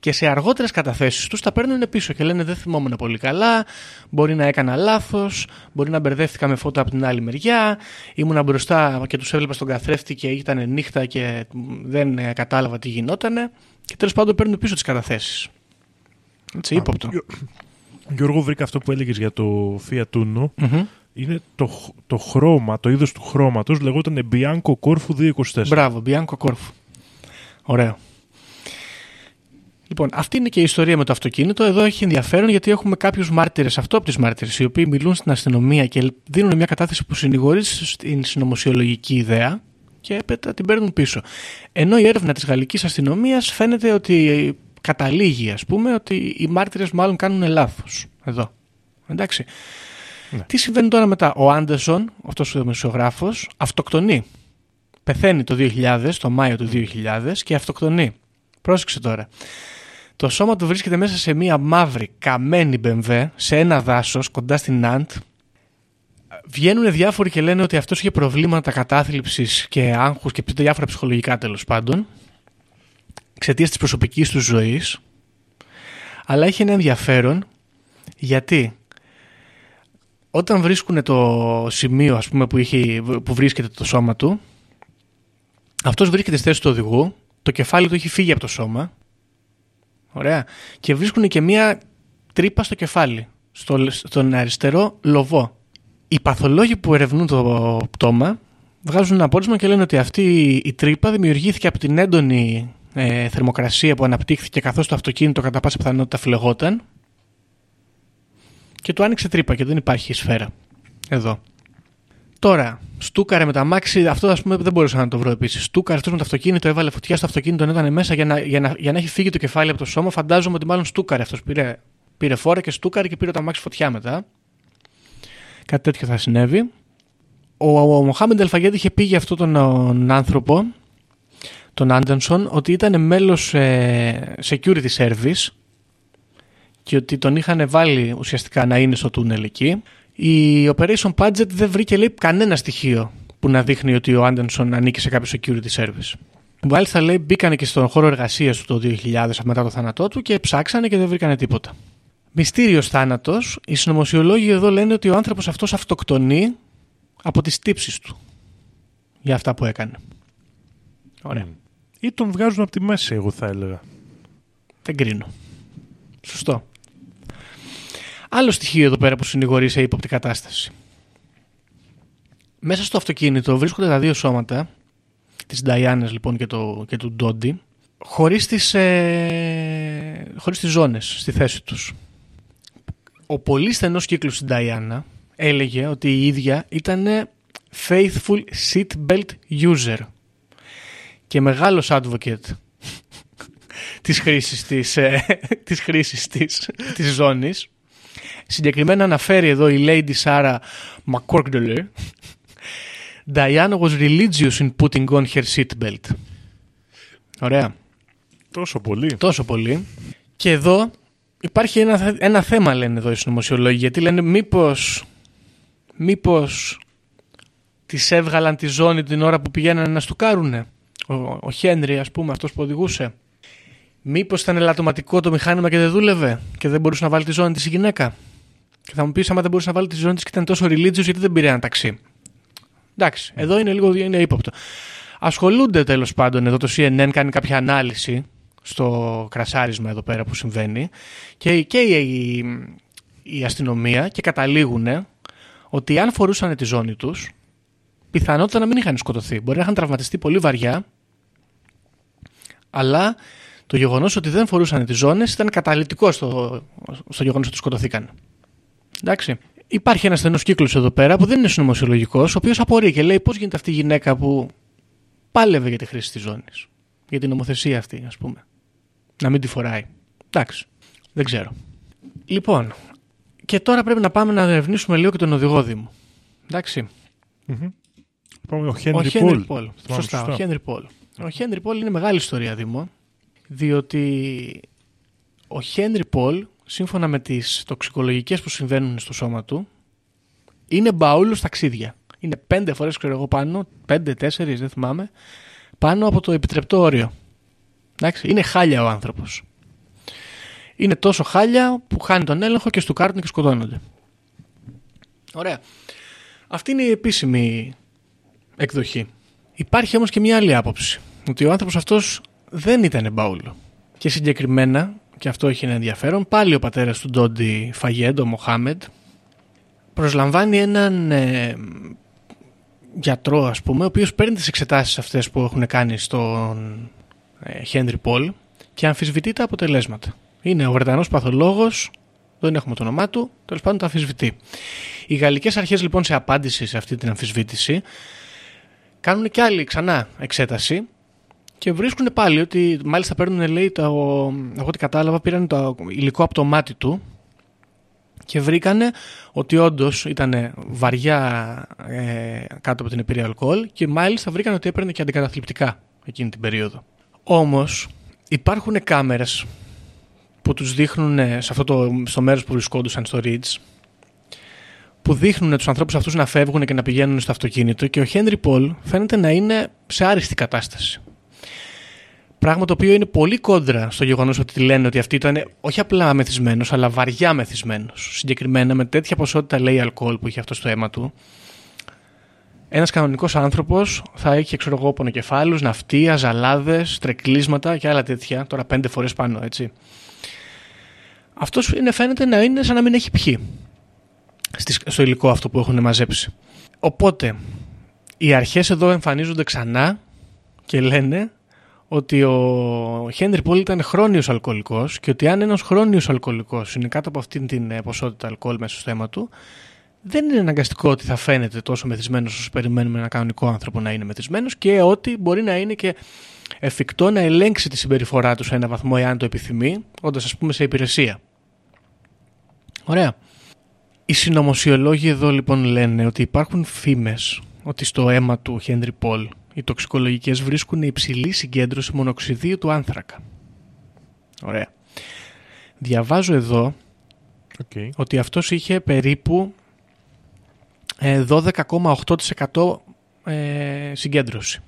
και σε αργότερες καταθέσεις τους τα παίρνουν πίσω και λένε δεν θυμόμουν πολύ καλά, μπορεί να έκανα λάθος, μπορεί να μπερδεύτηκα με φώτα από την άλλη μεριά, ήμουνα μπροστά και τους έβλεπα στον καθρέφτη και ήταν νύχτα και δεν ε, κατάλαβα τι γινότανε και τέλος πάντων παίρνουν πίσω τις καταθέσεις. Έτσι, ύποπτο. Γιώργο, βρήκα αυτό που έλεγες για το Fiat Uno. Είναι το, χ- το χρώμα, το είδος του χρώματος λεγόταν Bianco Corfu 224. Μπράβο, Bianco Corfu. Ωραίο. Λοιπόν, αυτή είναι και η ιστορία με το αυτοκίνητο. Εδώ έχει ενδιαφέρον γιατί έχουμε κάποιους μάρτυρες, αυτόπτες μάρτυρες, οι οποίοι μιλούν στην αστυνομία και δίνουν μια κατάθεση που συνηγορεί στην συνωμοσιολογική ιδέα και έπειτα την παίρνουν πίσω. Ενώ η έρευνα της γαλλικής αστυνομίας φαίνεται ότι καταλήγει, ας πούμε, ότι οι μάρτυρες μάλλον κάνουν λάθος. Εδώ. Εντάξει. Τι συμβαίνει τώρα μετά; Ο Άντερσον, αυτός ο δημοσιογράφος, αυτοκτονεί. Πεθαίνει το 2000, το Μάιο του 2000 και αυτοκτονεί. Πρόσεξε τώρα. Το σώμα του βρίσκεται μέσα σε μία μαύρη καμένη BMW σε ένα δάσος κοντά στην Ναντ. Βγαίνουν διάφοροι και λένε ότι αυτός είχε προβλήματα κατάθλιψης και άγχους και διάφορα ψυχολογικά τέλος πάντων εξαιτίας της προσωπικής του ζωής αλλά έχει ένα ενδιαφέρον γιατί όταν βρίσκουν το σημείο ας πούμε, που, είχε, που βρίσκεται το σώμα του αυτός βρίσκεται στη θέση του οδηγού το κεφάλι του έχει φύγει από το σώμα Ωραία. Και βρίσκουν και μία τρύπα στο κεφάλι, στο, στον αριστερό λοβό. Οι παθολόγοι που ερευνούν το πτώμα βγάζουν ένα πόρισμα και λένε ότι αυτή η τρύπα δημιουργήθηκε από την έντονη ε, θερμοκρασία που αναπτύχθηκε καθώς το αυτοκίνητο κατά πάσα πιθανότητα φλεγόταν και του άνοιξε τρύπα και δεν υπάρχει σφαίρα. Εδώ. Τώρα, στούκαρε με τα μάξι, αυτό ας πούμε δεν μπορούσα να το βρω επίσης. Στούκαρε αυτός με το αυτοκίνητο, έβαλε φωτιά στο αυτοκίνητο, ήταν μέσα για να, για, να, για να έχει φύγει το κεφάλι από το σώμα. Φαντάζομαι ότι μάλλον στούκαρε αυτός. Πήρε, πήρε φόρα και στούκαρε και πήρε το αμάξι φωτιά μετά. Κάτι τέτοιο θα συνέβη. Ο, ο Μοχάμεντ Ελφαγέντ είχε πει για αυτόν τον, τον άνθρωπο, τον Άντερσον, ότι ήταν μέλος ε, security service και ότι τον είχαν βάλει ουσιαστικά να είναι στο τούνελ εκεί. Η Operation Budget δεν βρήκε λέει κανένα στοιχείο που να δείχνει ότι ο Άντερσον ανήκει σε κάποιο security service. Μάλιστα λέει μπήκανε και στον χώρο εργασίας του το 2000 μετά το θάνατό του και ψάξανε και δεν βρήκανε τίποτα. Μυστήριος θάνατος. Οι συνωμοσιολόγοι εδώ λένε ότι ο άνθρωπος αυτός αυτοκτονεί από τις τύψεις του για αυτά που έκανε. Ωραία. Ή τον βγάζουν από τη μέση, εγώ θα έλεγα. Δεν κρίνω. Σωστό. Άλλο στοιχείο εδώ πέρα που συνηγορεί σε ύποπτη κατάσταση. Μέσα στο αυτοκίνητο βρίσκονται τα δύο σώματα, της Νταϊάνας λοιπόν και, το, και του Ντόντι, χωρίς τις, ε, χωρίς τις ζώνες στη θέση τους. Ο πολύ στενός κύκλος στην Νταϊάννα έλεγε ότι η ίδια ήταν faithful seatbelt user και μεγάλος advocate [LAUGHS] της χρήσης της, ε, [LAUGHS] της, χρήσης της, της ζώνης. Συγκεκριμένα αναφέρει εδώ η Lady Sarah McCorkdale Diana was religious in putting on her seatbelt. Ωραία. Τόσο πολύ. Τόσο πολύ. Και εδώ υπάρχει ένα, ένα θέμα λένε εδώ οι συνωμοσιολόγοι γιατί λένε μήπως μήπως τις έβγαλαν τη ζώνη την ώρα που πηγαίνανε να στουκάρουνε. Ο, ο Χένρι ας πούμε αυτός που οδηγούσε. Μήπως ήταν ελαττωματικό το μηχάνημα και δεν δούλευε και δεν μπορούσε να βάλει τη ζώνη της η γυναίκα. Και θα μου πεις άμα δεν μπορούσες να βάλεις τη ζώνη της και ήταν τόσο religious γιατί δεν πήρε ένα ταξί. Εντάξει, εδώ είναι λίγο είναι ύποπτο. Ασχολούνται τέλος πάντων εδώ το CNN κάνει κάποια ανάλυση στο κρασάρισμα εδώ πέρα που συμβαίνει και, και η, η αστυνομία και καταλήγουν ότι αν φορούσαν τη ζώνη τους πιθανότητα να μην είχαν σκοτωθεί. Μπορεί να είχαν τραυματιστεί πολύ βαριά αλλά το γεγονός ότι δεν φορούσαν τις ζώνες ήταν καταλητικό στο, στο γεγονός ότι σκοτωθήκαν. Εντάξει. Υπάρχει ένας στενός κύκλος εδώ πέρα που δεν είναι συνωμοσιολογικός, ο οποίος απορεί και λέει πώς γίνεται αυτή η γυναίκα που πάλευε για τη χρήση της ζώνης. Για την νομοθεσία αυτή, ας πούμε. Να μην τη φοράει. Εντάξει. Δεν ξέρω. Λοιπόν, και τώρα πρέπει να πάμε να ερευνήσουμε λίγο και τον οδηγό Δήμο. Εντάξει. Είπαμε ο Ο Χένρι Χένρι Πολ. Πολ. Θυμάμαι Σωστά, ο Χένρι Πολ. Ο Χένρι Πολ είναι μεγάλη ιστορία, Δήμο. Διότι ο Χένρι Πολ, σύμφωνα με τις τοξικολογικές που συμβαίνουν στο σώμα του, είναι μπαούλος ταξίδια. Είναι πέντε φορές, ξέρω εγώ, πάνω, πέντε, τέσσερις, δεν θυμάμαι, πάνω από το επιτρεπτό όριο. Εντάξει, είναι χάλια ο άνθρωπος. Είναι τόσο χάλια που χάνει τον έλεγχο και στουκάρουν και σκοτώνονται. Ωραία. Αυτή είναι η επίσημη εκδοχή. Υπάρχει όμως και μια άλλη άποψη. Ότι ο άνθρωπος αυτός δεν ήταν μπαούλο. Και συγκεκριμένα, και αυτό έχει ένα ενδιαφέρον, πάλι ο πατέρας του Ντόντι Φαγέντ, ο Μοχάμεντ, προσλαμβάνει έναν ε, γιατρό, ας πούμε, ο οποίος παίρνει τις εξετάσεις αυτές που έχουν κάνει στον ε, Χένρι Πολ και αμφισβητεί τα αποτελέσματα. Είναι ο Βρετανός παθολόγος, δεν έχουμε το όνομά του, τέλος πάντων τα αμφισβητεί. Οι γαλλικές αρχές λοιπόν σε απάντηση σε αυτή την αμφισβήτηση κάνουν και άλλη ξανά εξέταση και βρίσκουν πάλι ότι μάλιστα παίρνουν λέει το, από ό,τι κατάλαβα πήραν το υλικό από το μάτι του και βρήκανε ότι όντως ήταν βαριά ε, κάτω από την επίρρεια αλκοόλ και μάλιστα βρήκαν ότι έπαιρνε και αντικαταθλιπτικά εκείνη την περίοδο. Όμως υπάρχουν κάμερες που τους δείχνουν ε, σε αυτό το, στο μέρος που βρισκόντουσαν στο Ridge που δείχνουν τους ανθρώπους αυτούς να φεύγουν και να πηγαίνουν στο αυτοκίνητο και ο Χένρι Πολ φαίνεται να είναι σε άριστη κατάσταση. Πράγμα το οποίο είναι πολύ κόντρα στο γεγονός ότι λένε ότι αυτή ήταν όχι απλά μεθυσμένος, αλλά βαριά μεθυσμένος. Συγκεκριμένα με τέτοια ποσότητα λέει αλκοόλ που είχε αυτό στο αίμα του. Ένας κανονικός άνθρωπος θα έχει, ξέρω εγώ, πονοκεφάλους, ναυτία, ζαλάδες, τρεκλίσματα και άλλα τέτοια. Τώρα πέντε φορές πάνω, έτσι. Αυτός φαίνεται να είναι σαν να μην έχει πιει στις- στο υλικό αυτό που έχουν μαζέψει. Οπότε, οι αρχές εδώ εμφανίζονται ξανά και λένε ότι ο Χένρι Πολ ήταν χρόνιος αλκοολικός και ότι αν ένας χρόνιος αλκοολικός είναι κάτω από αυτήν την ε, ποσότητα αλκοόλ μέσα στο αίμα του, δεν είναι αναγκαστικό ότι θα φαίνεται τόσο μεθυσμένος όσο περιμένουμε ένα κανονικό άνθρωπο να είναι μεθυσμένος και ότι μπορεί να είναι και εφικτό να ελέγξει τη συμπεριφορά του σε ένα βαθμό εάν το επιθυμεί, όντας ας πούμε σε υπηρεσία. Ωραία. Οι συνωμοσιολόγοι εδώ λοιπόν λένε ότι υπάρχουν φήμες ότι στο αίμα του Χένρι Πολ οι τοξικολογικές βρίσκουν υψηλή συγκέντρωση μονοξιδίου του άνθρακα. Ωραία. Διαβάζω εδώ Οκ. ότι αυτός είχε περίπου ε, 12,8% ε, συγκέντρωση.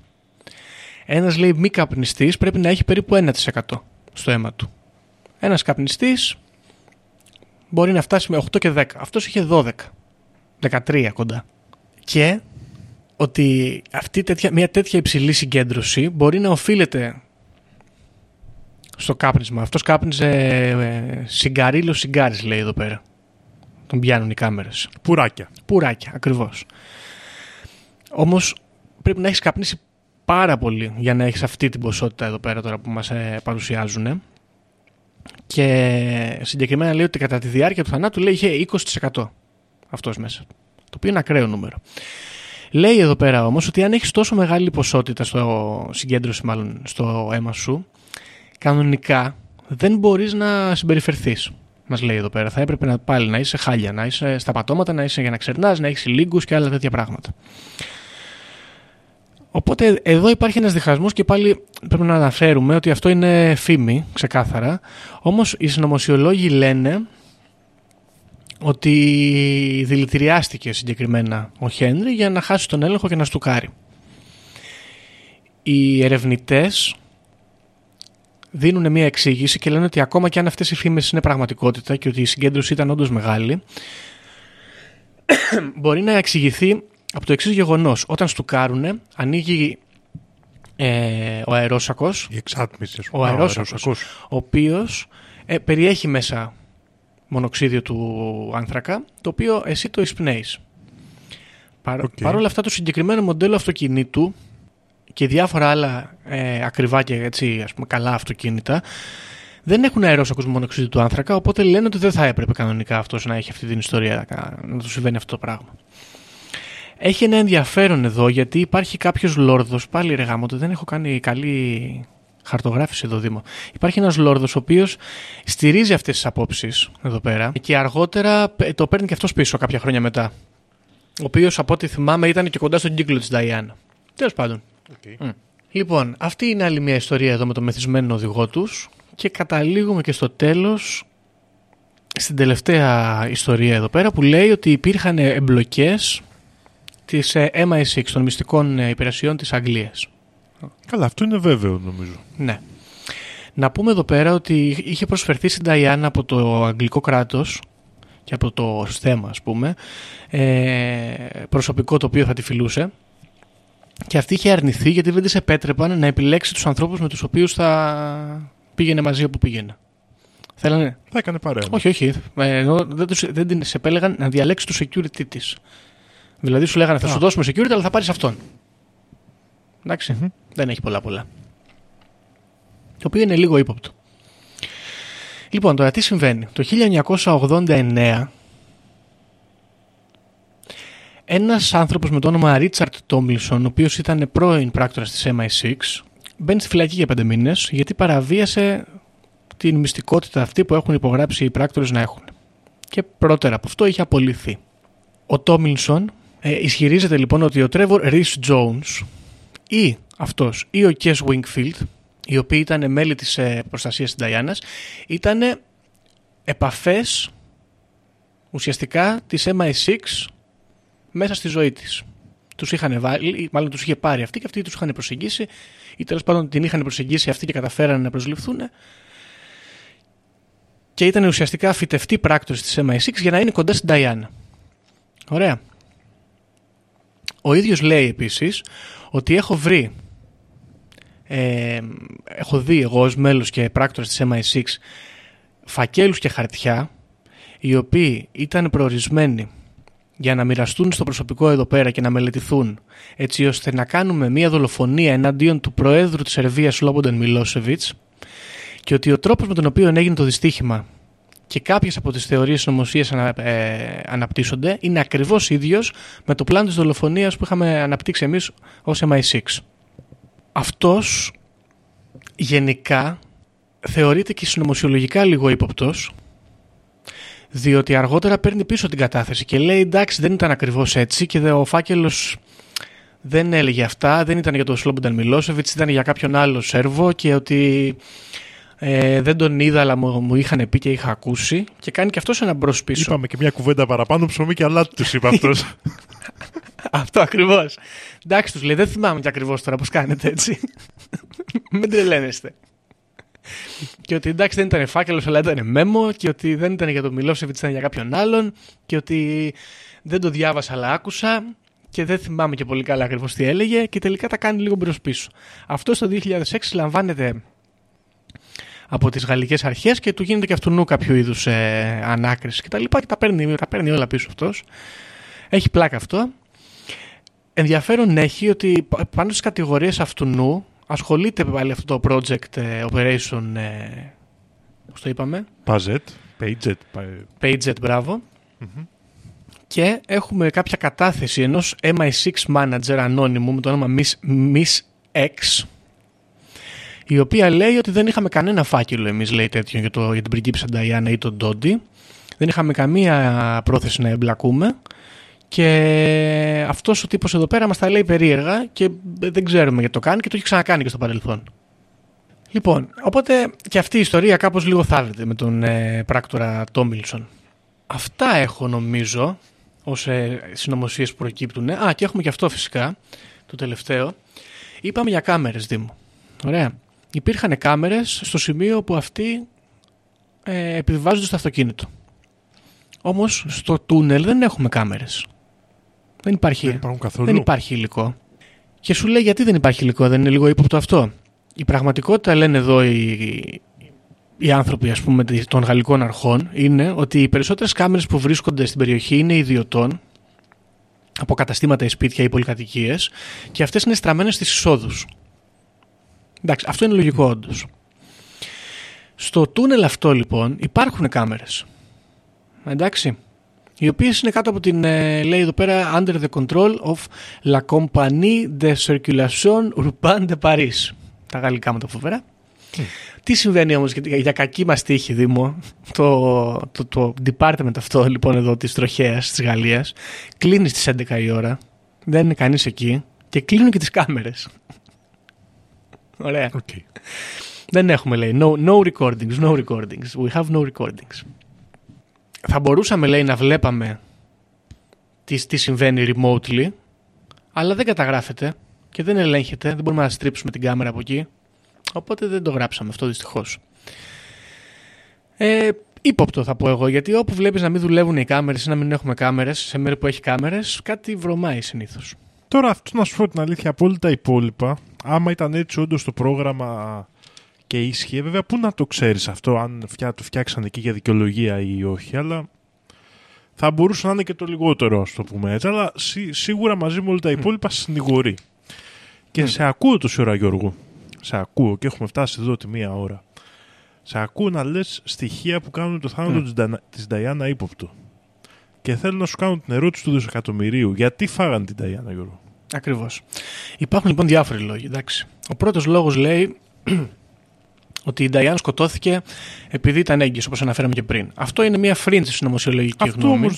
Ένας λέει μη καπνιστής πρέπει να έχει περίπου 1% στο αίμα του. Ένας καπνιστής μπορεί να φτάσει με 8 και 10. Αυτός είχε 12. 13 κοντά. Και ότι αυτή τέτοια, μια τέτοια υψηλή συγκέντρωση μπορεί να οφείλεται στο κάπνισμα. Αυτός κάπνιζε ε, σιγκαρίλο σιγκάρις λέει εδώ πέρα. Τον πιάνουν οι κάμερες. Πουράκια. Πουράκια, ακριβώς. Όμως πρέπει να έχεις καπνίσει πάρα πολύ για να έχεις αυτή την ποσότητα εδώ πέρα τώρα που μας ε, παρουσιάζουν. Και συγκεκριμένα λέει ότι κατά τη διάρκεια του θανάτου λέει είχε 20% αυτός μέσα. Το οποίο είναι ακραίο νούμερο. Λέει εδώ πέρα όμως ότι αν έχεις τόσο μεγάλη ποσότητα στο συγκέντρωση μάλλον στο αίμα σου, κανονικά δεν μπορείς να συμπεριφερθείς. Μας λέει εδώ πέρα. Θα έπρεπε να, πάλι να είσαι χάλια, να είσαι στα πατώματα, να είσαι για να ξερνάς, να έχεις λίγκου και άλλα τέτοια πράγματα. Οπότε εδώ υπάρχει ένας διχασμός και πάλι πρέπει να αναφέρουμε ότι αυτό είναι φήμη, ξεκάθαρα. Όμως οι συνωμοσιολόγοι λένε ότι δηλητηριάστηκε συγκεκριμένα ο Χένρι για να χάσει τον έλεγχο και να στουκάρει. Οι ερευνητές δίνουν μια εξήγηση και λένε ότι ακόμα και αν αυτές οι φήμες είναι πραγματικότητα και ότι η συγκέντρωση ήταν όντως μεγάλη [COUGHS] μπορεί να εξηγηθεί από το εξής γεγονός. Όταν στουκάρουνε ανοίγει ε, ο αερόσακος Η εξάτμιση. ας ο πούμε. Α, αερόσακος, ο οποίος ε, περιέχει μέσα μονοξίδιο του άνθρακα, το οποίο εσύ το εισπνέεις. Παρ, Οκ. Παρ' όλα αυτά το συγκεκριμένο μοντέλο αυτοκινήτου και διάφορα άλλα ε, ακριβά και έτσι, ας πούμε, καλά αυτοκίνητα δεν έχουν αερόσακους με μονοξίδιο του άνθρακα, οπότε λένε ότι δεν θα έπρεπε κανονικά αυτός να έχει αυτή την ιστορία, να του συμβαίνει αυτό το πράγμα. Έχει ένα ενδιαφέρον εδώ γιατί υπάρχει κάποιος λόρδος, πάλι ρε γαμώ, δεν έχω κάνει καλή χαρτογράφηση εδώ Δήμο. Υπάρχει ένας λόρδος ο οποίος στηρίζει αυτές τις απόψεις εδώ πέρα και αργότερα ε, το παίρνει και αυτός πίσω κάποια χρόνια μετά. ο οποίος από ό,τι θυμάμαι ήταν και κοντά στον κύκλο της Νταϊάννα. Τέλος πάντων. Μμ. Λοιπόν, αυτή είναι άλλη μια ιστορία εδώ με το μεθυσμένο οδηγό τους και καταλήγουμε και στο τέλος στην τελευταία ιστορία εδώ πέρα που λέει ότι υπήρχαν εμπλοκές της ε, MI6 των μυστικών ε, υπηρεσιών της Αγγλίας. Καλά, αυτό είναι βέβαιο νομίζω. Ναι. Να πούμε εδώ πέρα ότι είχε προσφερθεί στην Ταϊάννα από το αγγλικό κράτος και από το θέμα ας πούμε ε, προσωπικό το οποίο θα τη φιλούσε και αυτή είχε αρνηθεί γιατί δεν της επέτρεπαν να επιλέξει τους ανθρώπους με τους οποίους θα πήγαινε μαζί όπου πήγαινε. Θέλανε; Θα έκανε παρέα. Όχι, όχι. Ε, ενώ δεν, τους, δεν την σε επέλεγαν να διαλέξει το security της. Δηλαδή σου λέγανε θα σου δώσουμε security αλλά θα πάρεις αυτόν. Εντάξει. Δεν έχει πολλά πολλά. Το οποίο είναι λίγο ύποπτο. Λοιπόν, τώρα τι συμβαίνει; Το 1989 ένας άνθρωπος με το όνομα Ρίτσαρτ Τόμιλσον, ο οποίος ήταν πρώην πράκτορας της MI6, μπαίνει στη φυλακή για πέντε μήνες γιατί παραβίασε την μυστικότητα αυτή που έχουν υπογράψει οι πράκτορες να έχουν. Και πρώτερα από αυτό είχε απολυθεί. Ο Τόμιλσον ε, ισχυρίζεται λοιπόν ότι ο Τρέβορ Ρις Jones ή αυτός ή ο Κες Wingfield οι οποίοι ήταν μέλη της ε, προστασίας της Νταϊάννας ήταν επαφές ουσιαστικά της MI6 μέσα στη ζωή της. Τους είχαν βάλει, μάλλον τους είχε πάρει αυτή και αυτοί τους είχαν προσεγγίσει ή τέλος πάντων την είχαν προσεγγίσει αυτοί και καταφέραν να προσληφθούν και ήταν ουσιαστικά φυτευτοί πράκτορες της MI6 για να είναι κοντά στην Νταϊάννα. Ωραία. Ο ίδιος λέει επίσης ότι έχω βρει ε, έχω δει εγώ ως μέλος και πράκτορας της MI6 φακέλους και χαρτιά οι οποίοι ήταν προορισμένοι για να μοιραστούν στο προσωπικό εδώ πέρα και να μελετηθούν έτσι ώστε να κάνουμε μια δολοφονία εναντίον του Προέδρου της Σερβίας Λόμποντεν Μιλόσεβιτς και ότι ο τρόπος με τον οποίο έγινε το δυστύχημα και κάποιες από τις θεωρίες νομοσίας ανα, ε, αναπτύσσονται είναι ακριβώς ίδιος με το πλάνο της δολοφονίας που είχαμε αναπτύξει εμείς ως MI6. Αυτός γενικά θεωρείται και συνωμοσιολογικά λίγο ύποπτος διότι αργότερα παίρνει πίσω την κατάθεση και λέει εντάξει δεν ήταν ακριβώς έτσι και ο φάκελος δεν έλεγε αυτά, δεν ήταν για τον Σλόμπονταν Μιλόσεβιτς, ήταν για κάποιον άλλο Σέρβο και ότι ε, δεν τον είδα αλλά μου, μου είχαν πει και είχα ακούσει και κάνει και αυτός ένα μπρος πίσω. Είπαμε και μια κουβέντα παραπάνω, ψωμί και αλάτι τους είπε αυτός. [LAUGHS] Αυτό ακριβώς. Εντάξει, τους λέει, δεν θυμάμαι και ακριβώς τώρα πώς κάνετε έτσι. [LAUGHS] Μην τρελαίνεστε. και ότι εντάξει δεν ήταν φάκελος, αλλά ήταν μέμο. Και ότι δεν ήταν για τον Μιλόσεβιτς, ήταν για κάποιον άλλον. Και ότι δεν το διάβασα, αλλά άκουσα. Και δεν θυμάμαι και πολύ καλά ακριβώς τι έλεγε. Και τελικά τα κάνει λίγο μπρος πίσω. Αυτό το 2006 λαμβάνεται από τις γαλλικές αρχές και του γίνεται και αυτού νου κάποιο είδους ε, ανάκριση και τα λοιπά και τα παίρνει, τα παίρνει όλα πίσω αυτός. Έχει πλάκα αυτό. Ενδιαφέρον έχει ότι πάνω στις κατηγορίες αυτού νου ασχολείται πάλι αυτό το project ε, operation, ε, πώς το είπαμε, Παζέτ. Paget. Paget, μπραβο Και έχουμε κάποια κατάθεση ενός MI6 manager ανώνυμου με το όνομα Miss, Miss X η οποία λέει ότι δεν είχαμε κανένα φάκελο εμείς λέει τέτοιο για, το, για την πριγκίπισσα Νταϊάννα ή τον Ντόντι. Δεν είχαμε καμία πρόθεση να εμπλακούμε και αυτός ο τύπος εδώ πέρα μας τα λέει περίεργα και δεν ξέρουμε γιατί το κάνει και το έχει ξανακάνει και στο παρελθόν. Λοιπόν, οπότε και αυτή η ιστορία κάπως λίγο θάβεται με τον ε, πράκτορα Τόμιλσον. Αυτά έχω νομίζω ως ε, συνωμοσίες που προκύπτουν. Α, και έχουμε και αυτό φυσικά, το τελευταίο. Είπαμε για κάμερες, Δήμο. Ωραία. Υπήρχαν κάμερες στο σημείο που αυτοί ε, επιβιβάζονται στο αυτοκίνητο. Όμως στο τούνελ δεν έχουμε κάμερες. Δεν υπάρχει, Δεν υπάρχουν καθόλου. δεν υπάρχει υλικό. Και σου λέει γιατί δεν υπάρχει υλικό, δεν είναι λίγο ύποπτο αυτό; Η πραγματικότητα λένε εδώ οι, οι άνθρωποι ας πούμε των γαλλικών αρχών είναι ότι οι περισσότερες κάμερες που βρίσκονται στην περιοχή είναι ιδιωτών από καταστήματα ή σπίτια ή πολυκατοικίες και αυτές είναι στραμμένες στις εισόδους. Εντάξει, αυτό είναι λογικό όντως. Στο τούνελ αυτό λοιπόν υπάρχουν κάμερες. Εντάξει. Οι οποίες είναι κάτω από την, ε, λέει εδώ πέρα, under the control of la compagnie de circulation urbaine de Paris. Τα γαλλικά μου τα φοβερά. Τι συμβαίνει όμως για, για κακή μας τύχη, Δήμο, το, το, το department αυτό λοιπόν εδώ της τροχέας της Γαλλίας κλείνει στις 11 η ώρα, δεν είναι κανείς εκεί και κλείνουν και τις κάμερες. Ωραία. Okay. Δεν έχουμε λέει no, no recordings, no recordings. We have no recordings. Θα μπορούσαμε λέει να βλέπαμε τι, τι συμβαίνει remotely, αλλά δεν καταγράφεται και δεν ελέγχεται, δεν μπορούμε να στρίψουμε την κάμερα από εκεί. Οπότε δεν το γράψαμε αυτό δυστυχώς. Ε, ύποπτο θα πω εγώ, γιατί όπου βλέπεις να μην δουλεύουν οι κάμερες ή να μην έχουμε κάμερες, σε μέρη που έχει κάμερες, κάτι βρωμάει συνήθως. Τώρα αυτό να σου πω την αλήθεια, από όλα τα υπόλοιπα, άμα ήταν έτσι όντως το πρόγραμμα και ίσχυε, βέβαια πού να το ξέρεις αυτό, αν φτιά, το φτιάξαν εκεί για δικαιολογία ή όχι, αλλά θα μπορούσε να είναι και το λιγότερο, ας το πούμε έτσι, αλλά σί, σίγουρα μαζί με όλα τα υπόλοιπα συνηγορεί. Και σε ακούω τόση ώρα, Γιώργο. Σε ακούω και έχουμε φτάσει εδώ τη μία ώρα. Σε ακούω να λες στοιχεία που κάνουν το θάνατο της, Ντανα- της Νταϊάννα ύποπτο. Και θέλω να σου κάνω την ερώτηση του δισεκατομμυρίου. Γιατί φάγαν την Νταϊάννα, Γιώργο; Ακριβώς. Υπάρχουν λοιπόν διάφοροι λόγοι. Εντάξει. Ο πρώτος λόγος λέει [CLEARS THROAT] ότι η Νταϊάν σκοτώθηκε επειδή ήταν έγκυος, όπως αναφέραμε και πριν. Αυτό είναι μια fringe συνωμοσιολογική Αυτό γνώμη. όμω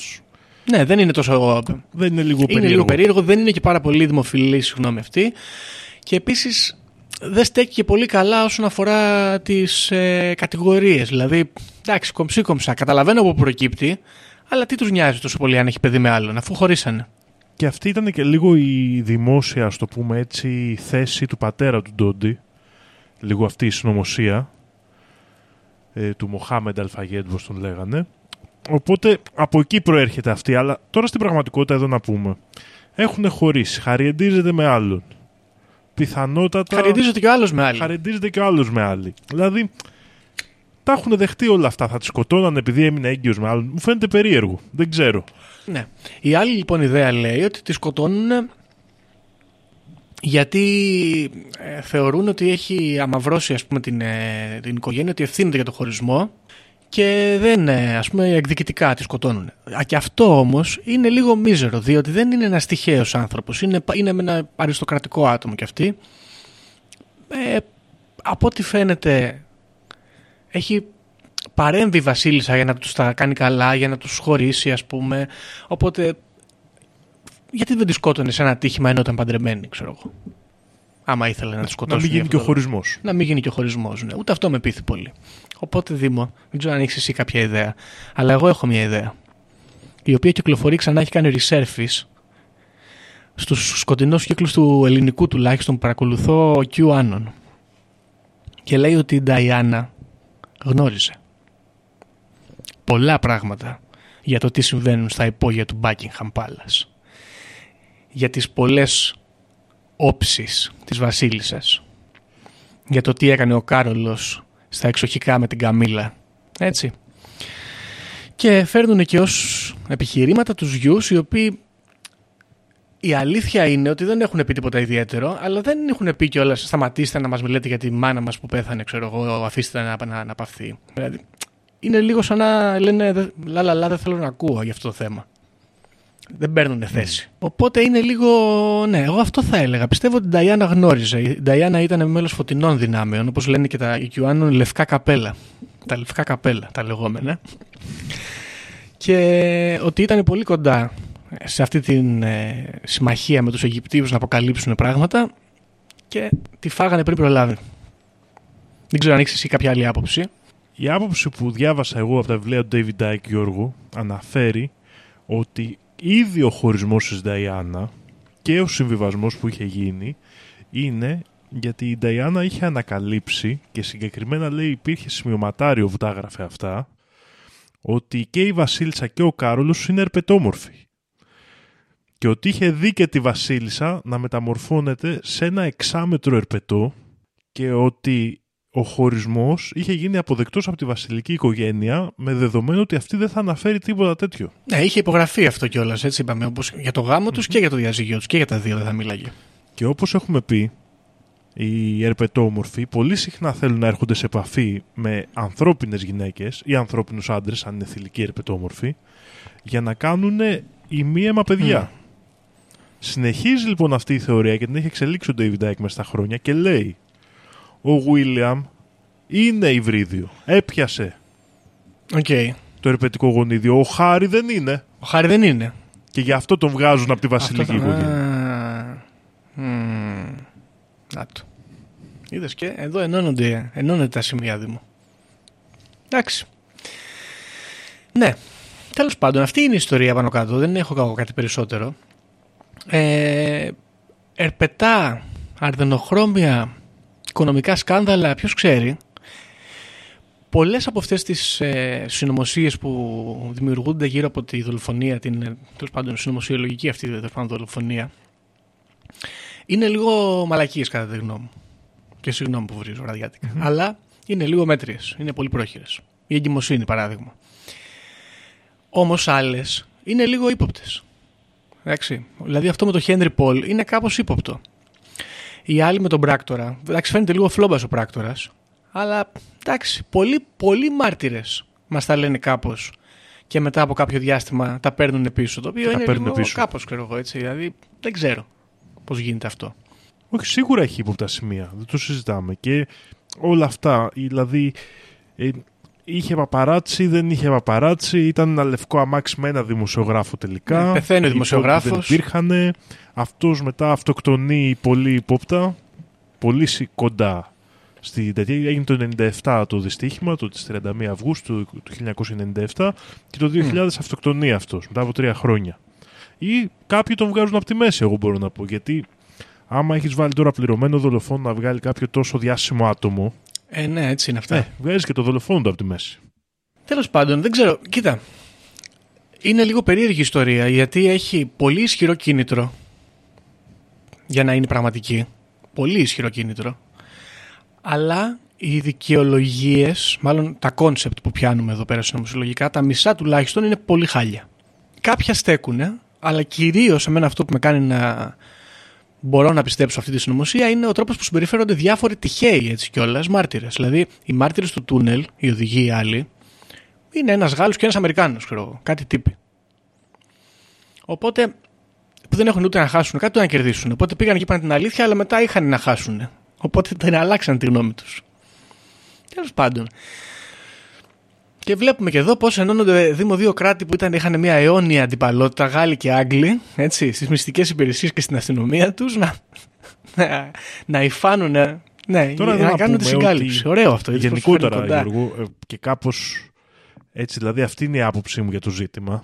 Ναι, δεν είναι τόσο. δεν είναι λίγο Είναι περίεργο. λίγο περίεργο, δεν είναι και πάρα πολύ δημοφιλής η γνώμη αυτή. Και επίσης δεν στέκει και πολύ καλά όσον αφορά τις ε, κατηγορίες. Δηλαδή, εντάξει, κομψή κομψά. Καταλαβαίνω από πού προκύπτει, αλλά τι τους νοιάζει τόσο πολύ αν έχει παιδί με άλλον, αφού χωρίσανε. Και αυτή ήταν και λίγο η δημόσια, ας το πούμε έτσι, θέση του πατέρα του Ντόντι. Λίγο αυτή η συνωμοσία ε, του Μοχάμεντ Αλφαγέντ, όπως τον λέγανε. Οπότε από εκεί προέρχεται αυτή. Αλλά τώρα στην πραγματικότητα εδώ να πούμε. Έχουν χωρίσει. Χαριεντίζεται με άλλον. Πιθανότατα... Χαρακτηρίζεται και ο άλλος με άλλη. Χαρεντίζεται και ο άλλος με άλλη. Δηλαδή, τα έχουν δεχτεί όλα αυτά. Θα τη σκοτώναν επειδή έμεινε έγκυος με άλλον. Μου φαίνεται περίεργο. Δεν ξέρω. Ναι. Η άλλη λοιπόν ιδέα λέει ότι τη σκοτώνουν γιατί ε, θεωρούν ότι έχει αμαυρώσει ας πούμε, την, ε, την οικογένεια, ότι ευθύνεται για το χωρισμό και δεν, ε, ας πούμε, εκδικητικά τη σκοτώνουν. Α, και αυτό όμως είναι λίγο μίζερο, διότι δεν είναι ένας τυχαίος άνθρωπος, είναι, είναι ένα αριστοκρατικό άτομο κι αυτή. Ε, από ό,τι φαίνεται έχει παρέμβει η Βασίλισσα για να τους τα κάνει καλά, για να τους χωρίσει ας πούμε. Οπότε γιατί δεν τη σκότωνες σε ένα τύχημα ενώ ήταν παντρεμένη, ξέρω εγώ; Άμα ήθελε να τη Να σκοτώσει. μην γίνει και ο χωρισμός. Να μην γίνει και ο χωρισμός. Ναι. Ούτε αυτό με πείθει πολύ. Οπότε Δήμο, δεν ξέρω αν έχεις εσύ κάποια ιδέα. Αλλά εγώ έχω μια ιδέα. Η οποία κυκλοφορεί ξανά, έχει κάνει resurface στους σκοτεινούς κύκλους του ελληνικού τουλάχιστον που παρακολουθώ ο QAnon. Και λέει ότι η Νταϊάννα γνώριζε πολλά πράγματα για το τι συμβαίνουν στα υπόγεια του Buckingham Palace. Για τις πολλές όψεις της βασίλισσας. Για το τι έκανε ο Κάρολος στα εξοχικά με την Καμίλα. Έτσι. Και φέρνουν και ως επιχειρήματα τους γιους οι οποίοι η αλήθεια είναι ότι δεν έχουν πει τίποτα ιδιαίτερο, αλλά δεν έχουν πει κιόλας σταματήστε να μας μιλάτε για τη μάνα μας που πέθανε, ξέρω εγώ, αφήστε να, να, να παυθεί. Δηλαδή, είναι λίγο σαν να λένε «Δε- λα λα λα δεν θέλω να ακούω για αυτό το θέμα. Δεν παίρνουν θέση. Οπότε είναι λίγο. Ναι, εγώ αυτό θα έλεγα. Πιστεύω ότι η Νταϊάννα γνώριζε. Η Νταϊάννα ήταν μέλος φωτεινών δυνάμεων, όπως λένε και τα οικιουάνων λευκά καπέλα. Τα λευκά καπέλα, τα λεγόμενα. Και ότι ήταν πολύ κοντά σε αυτή τη ε, συμμαχία με τους Αιγυπτίους να αποκαλύψουν πράγματα και τη φάγανε πριν προλάβει. Δεν ξέρω αν έχεις εσύ κάποια άλλη άποψη. Η άποψη που διάβασα εγώ από τα βιβλία του David Dyke Γιώργο αναφέρει ότι ήδη ο χωρισμός της Νταϊάννα και ο συμβιβασμός που είχε γίνει είναι γιατί η Νταϊάννα είχε ανακαλύψει και συγκεκριμένα λέει υπήρχε σημειωματάριο που τα έγραφε αυτά ότι και η Βασίλισσα και ο Κάρολος είναι ερπετόμορφοι και ότι είχε δει και τη Βασίλισσα να μεταμορφώνεται σε ένα εξάμετρο ερπετό και ότι ο χωρισμός είχε γίνει αποδεκτός από τη βασιλική οικογένεια με δεδομένο ότι αυτή δεν θα αναφέρει τίποτα τέτοιο. Ναι, είχε υπογραφεί αυτό κιόλας, έτσι είπαμε. Όπως για το γάμο τους και για το διαζύγιο τους και για τα δύο δεν θα μίλαγε. Και όπως έχουμε πει, οι ερπετόμορφοι πολύ συχνά θέλουν να έρχονται σε επαφή με ανθρώπινες γυναίκες ή ανθρώπινους άντρες, αν είναι θηλυκοί ερπετόμορφοι, για να κάνουν ημίαιμα παιδιά. Συνεχίζει λοιπόν αυτή η θεωρία και την έχει εξελίξει ο David Icke μέσα στα χρόνια και λέει ο William είναι υβρίδιο. Έπιασε Οκ. το ερπετικό γονίδιο. Ο Χάρη δεν είναι. Ο Χάρη δεν είναι. Και γι' αυτό τον βγάζουν από τη βασιλική Αυτό θα- οικογένεια. Α, μμμ. Να το. Είδες και εδώ ενώνονται, ενώνονται τα σημεία Δήμου. Εντάξει. Ναι. Τέλος πάντων, αυτή είναι η ιστορία πάνω κάτω. Δεν έχω κακό κάτι περισσότερο. Ε, ερπετά, αρδενοχρώμια, οικονομικά σκάνδαλα, ποιος ξέρει. Πολλές από αυτές τις ε, συνωμοσίες που δημιουργούνται γύρω από τη δολοφονία, την ε, τέλος πάντων συνωμοσιολογική αυτή τέλος πάντων, δολοφονία, είναι λίγο μαλακίες κατά τη γνώμη μου. Και συγγνώμη που βρίζω ραδιάτικα. Αλλά είναι λίγο μέτριες, είναι πολύ πρόχειρες. Η εγκυμοσύνη παράδειγμα. Όμως άλλες είναι λίγο ύποπτες. Εντάξει. Δηλαδή αυτό με το Henry Paul είναι κάπως ύποπτο. Η άλλη με τον πράκτορα. Εντάξει, φαίνεται λίγο φλόμπας ο πράκτορας. Αλλά εντάξει, πολλοί, πολλοί μάρτυρες μας τα λένε κάπως. Και μετά από κάποιο διάστημα τα παίρνουν πίσω. Το οποίο τα είναι παίρνουν λίγο πίσω. κάπως, ξέρω εγώ έτσι. Δηλαδή δεν ξέρω πώς γίνεται αυτό. Όχι, σίγουρα έχει ύποπτα σημεία. Δεν το συζητάμε. Και όλα αυτά, δηλαδή. ε, είχε παπαράτσι, δεν είχε παπαράτσι. Ήταν ένα λευκό αμάξι με ένα δημοσιογράφο τελικά. Ναι, πεθαίνει ο Οι υπόλοιποι δημοσιογράφος. Δεν υπήρχαν. Αυτός μετά αυτοκτονεί πολύ υπόπτα. Πολύ σι- κοντά στη τέτοια. Έγινε το 97 το δυστύχημα, το της 31 Αυγούστου του 1997 και το 2000 αυτοκτονεί αυτός μετά από τρία χρόνια. Ή κάποιοι τον βγάζουν από τη μέση, εγώ μπορώ να πω. Γιατί άμα έχεις βάλει τώρα πληρωμένο δολοφόνο να βγάλει κάποιο τόσο διάσημο άτομο, Ε, ναι, έτσι είναι αυτά. ε, βγάζεις και το δολοφόνο του από τη μέση. Τέλος πάντων, δεν ξέρω. Κοίτα. Είναι λίγο περίεργη η ιστορία γιατί έχει πολύ ισχυρό κίνητρο για να είναι πραγματική. Πολύ ισχυρό κίνητρο. Αλλά οι δικαιολογίες, μάλλον τα κόνσεπτ που πιάνουμε εδώ πέρα συνωμοσιολογικά, τα μισά τουλάχιστον είναι πολύ χάλια. Κάποια στέκουνε, αλλά κυρίως εμένα αυτό που με κάνει να μπορώ να πιστέψω αυτή τη συνωμοσία είναι ο τρόπος που συμπεριφέρονται διάφοροι τυχαίοι έτσι κιόλας μάρτυρες. Δηλαδή, οι μάρτυρες του τούνελ, οι οδηγοί οι άλλοι, είναι ένας Γάλλος και ένας Αμερικάνος, ξέρω εγώ. Κάτι τύποι. Οπότε που δεν έχουν ούτε να χάσουν κάτι ούτε να κερδίσουν. Οπότε πήγαν και είπαν την αλήθεια, αλλά μετά είχαν να χάσουν. Οπότε την αλλάξαν τη γνώμη τους. Τέλος πάντων. Και βλέπουμε και εδώ πώς ενώνονται Δήμο δύο κράτη που ήταν, είχαν μια αιώνια αντιπαλότητα, Γάλλοι και Άγγλοι, έτσι, στις μυστικές υπηρεσίες και στην αστυνομία τους, να, να, να υφάνουν. Ναι, Τώρα να, εδώ κάνουν τη πούμε συγκάλυψη. ότι Ωραίο αυτό. έτσι, πώς Γενικότερα, φέρνει κοντά. Γιώργο, ε, και κάπως έτσι, δηλαδή αυτή είναι η άποψή μου για το ζήτημα,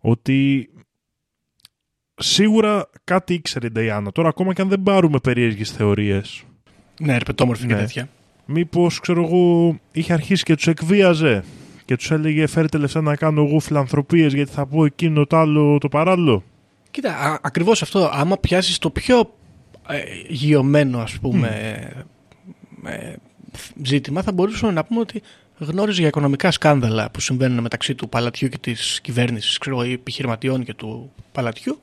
ότι σίγουρα κάτι ήξερε η Νταϊάννα. Τώρα ακόμα και αν δεν πάρουμε περίεργες θεωρίες, Ναι, ερπετόμορφη και Ναι. τέτοια. Μήπως, ξέρω εγώ, είχε αρχίσει και τους εκβίαζε και τους έλεγε φέρετε λεφτά να κάνω εγώ φιλανθρωπίες γιατί θα πω εκείνο το άλλο το παράλληλο. Κοίτα, α, ακριβώς αυτό. Άμα πιάσεις το πιο ε, γειωμένο, ας πούμε, ε, ζήτημα, θα μπορούσαμε να πούμε ότι γνώριζε για οικονομικά σκάνδαλα που συμβαίνουν μεταξύ του παλατιού και της κυβέρνησης, ξέρω, ή επιχειρηματιών και του παλατιού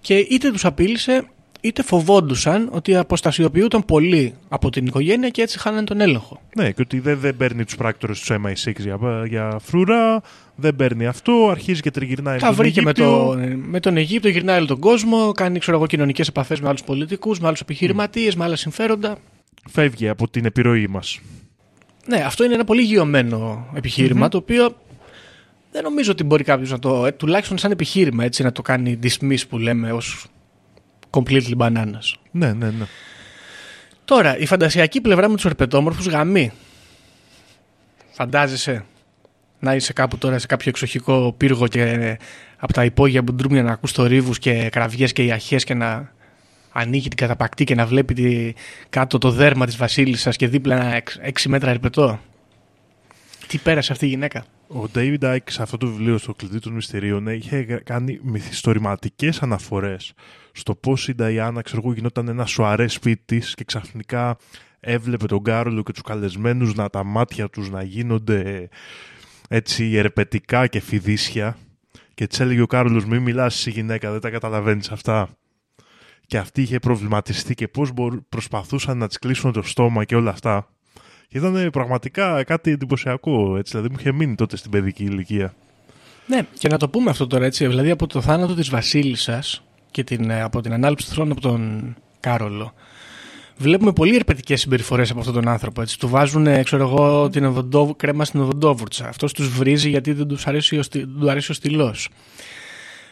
και είτε τους απείλησε είτε φοβόντουσαν ότι αποστασιοποιούνταν πολύ από την οικογένεια και έτσι χάνανε τον έλεγχο. Ναι, και ότι δεν, δεν παίρνει τους πράκτορες τους MI6 για, για φρουρά, δεν παίρνει αυτό, αρχίζει και τριγυρνάει Τα τον βρήκε με, Αιγύπτιο. το, με τον Αιγύπτο, γυρνάει όλο τον κόσμο, κάνει ξέρω εγώ, κοινωνικές επαφές με άλλους πολιτικούς, με άλλους επιχειρηματίες, με άλλα συμφέροντα. Φεύγει από την επιρροή μας. Ναι, αυτό είναι ένα πολύ γειωμένο επιχείρημα, το οποίο δεν νομίζω ότι μπορεί κάποιος να το. Ε, τουλάχιστον σαν επιχείρημα έτσι να το κάνει dismiss που λέμε ως completely bananas. Ναι, ναι, ναι. Τώρα, η φαντασιακή πλευρά με τους ερπετόμορφους γαμί. Φαντάζεσαι να είσαι κάπου τώρα σε κάποιο εξοχικό πύργο και από τα υπόγεια μπουντρούμια να ακούς θορύβους και κραυγές και ιαχές και να ανοίγει την καταπακτή και να βλέπει τη, κάτω το δέρμα της βασίλισσας και δίπλα ένα εξ- έξι μέτρα ερπετό. Τι πέρασε αυτή η γυναίκα; Ο David Icke σε αυτό το βιβλίο στο κλειδί των μυστηρίων ε, είχε κάνει μυθιστορηματικές αναφορές στο πώς η Νταϊάννα ξέρω εγώ γινόταν ένα σοαρέ σπίτι της και ξαφνικά έβλεπε τον Κάρολο και τους καλεσμένους να τα μάτια τους να γίνονται έτσι ερπετικά και φιδίσια. Και της έλεγε ο Κάρολος μη μιλάς εσύ γυναίκα δεν τα καταλαβαίνεις αυτά και αυτή είχε προβληματιστεί και πώς μπορού- προσπαθούσαν να της κλείσουν το στόμα και όλα αυτά. Και ήταν πραγματικά κάτι εντυπωσιακό, έτσι, δηλαδή μου είχε μείνει τότε στην παιδική ηλικία. Ναι, και να το πούμε αυτό τώρα έτσι, δηλαδή από το θάνατο της βασίλισσας και την, ε, από την ανάληψη του θρόνου από τον Κάρολο βλέπουμε πολύ ερπετικές συμπεριφορές από αυτόν τον άνθρωπο. Έτσι. Του βάζουν, ε, ξέρω εγώ, την οδοντό, κρέμα στην οδοντόβουρτσα. Αυτός τους βρίζει γιατί δεν τους αρέσει ο, στυ- του αρέσει ο στυλός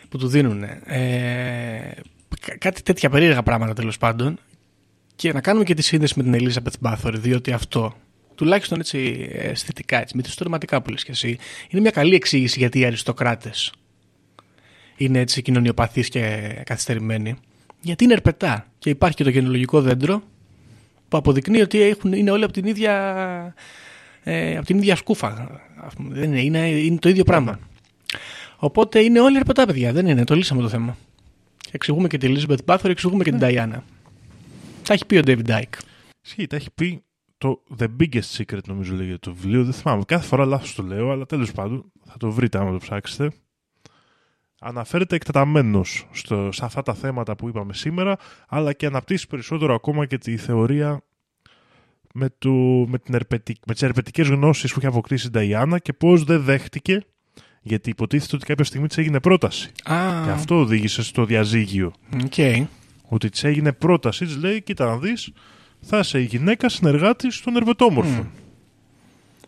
που του δίνουν. Ε, κα- κάτι τέτοια περίεργα πράγματα τέλος πάντων. Και να κάνουμε και τη σύνδεση με την Elizabeth Bathory, διότι αυτό, τουλάχιστον έτσι αισθητικά, έτσι, μυθιστορηματικά που λες και εσύ, είναι μια καλή εξήγηση γιατί οι αριστοκράτες είναι έτσι κοινωνιοπαθείς και καθυστερημένοι. Γιατί είναι ερπετά και υπάρχει και το γενολογικό δέντρο που αποδεικνύει ότι έχουν, είναι όλοι από την ίδια, ε, από την ίδια σκούφα. Ας πούμε. Δεν είναι, είναι, είναι το ίδιο πράγμα. Οπότε είναι όλοι ερπετά παιδιά, δεν είναι, το λύσαμε το θέμα. Και εξηγούμε και τη Elizabeth Bathory, εξηγούμε και την Diana. Τα έχει πει ο David Dyke. Ισχύει, τα έχει πει το The Biggest Secret, νομίζω λέγεται το βιβλίο. Δεν θυμάμαι. Κάθε φορά λάθος το λέω, αλλά τέλος πάντων θα το βρείτε άμα το ψάξετε. Αναφέρεται εκτεταμένος σε αυτά τα θέματα που είπαμε σήμερα, αλλά και αναπτύσσει περισσότερο ακόμα και τη θεωρία με, το, με, την ερπετικ, με τις ερπετικές γνώσεις που είχε αποκτήσει η Νταϊάννα και πώς δεν δέχτηκε γιατί υποτίθεται ότι κάποια στιγμή της έγινε πρόταση. Α, Και αυτό οδήγησε στο διαζύγιο. οκ. Ότι της έγινε πρόταση, της λέει: Κοίτα να δεις, θα είσαι η γυναίκα συνεργάτης των ερπετόμορφων.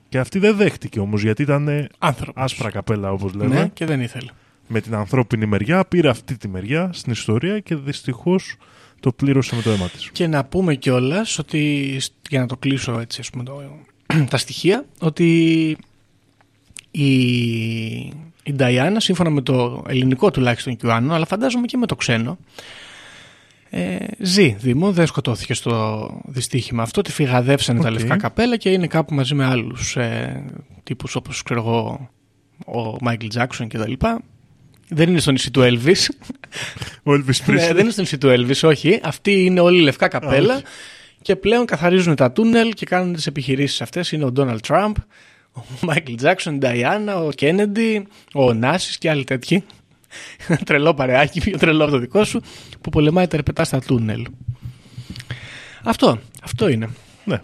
Και αυτή δεν δέχτηκε όμως, γιατί ήταν ε, Άνθρωπος. άσπρα καπέλα, όπως λέμε. Ναι, και δεν ήθελε. Με την ανθρώπινη μεριά, πήρε αυτή τη μεριά στην ιστορία και δυστυχώς το πλήρωσε με το αίμα της. Και να πούμε κιόλας ότι, για να το κλείσω έτσι, ας πούμε, το, [CLEARS THROAT] τα στοιχεία, ότι η, η Diana, σύμφωνα με το ελληνικό τουλάχιστον QAnon, αλλά φαντάζομαι και με το ξένο, ε, ζει. Δηλαδή, δεν σκοτώθηκε στο δυστύχημα αυτό, τη φυγαδεύσανε τα Οκ. λευκά καπέλα και είναι κάπου μαζί με άλλους ε, τύπους όπως ξέρω εγώ ο Μάικλ Τζάκσον και τα λοιπά. Δεν είναι στο νησί του Elvis. Ο Elvis Ναι, Presley. δεν είναι στο νησί του Elvis, όχι. Αυτοί είναι όλοι λευκά καπέλα όχι. και πλέον καθαρίζουν τα τούνελ και κάνουν τις επιχειρήσεις αυτές. Είναι ο Ντόναλτ Τραμπ, ο Μάικλ Τζάκσον, η Νταϊάννα, ο Κέννεντι, ο Νάσης και άλλοι τέτοιοι. Ένα τρελό παρεάκι, πιο τρελό από το δικό σου, που πολεμάει τα ρεπετά στα τούνελ. Αυτό, αυτό είναι. Ναι.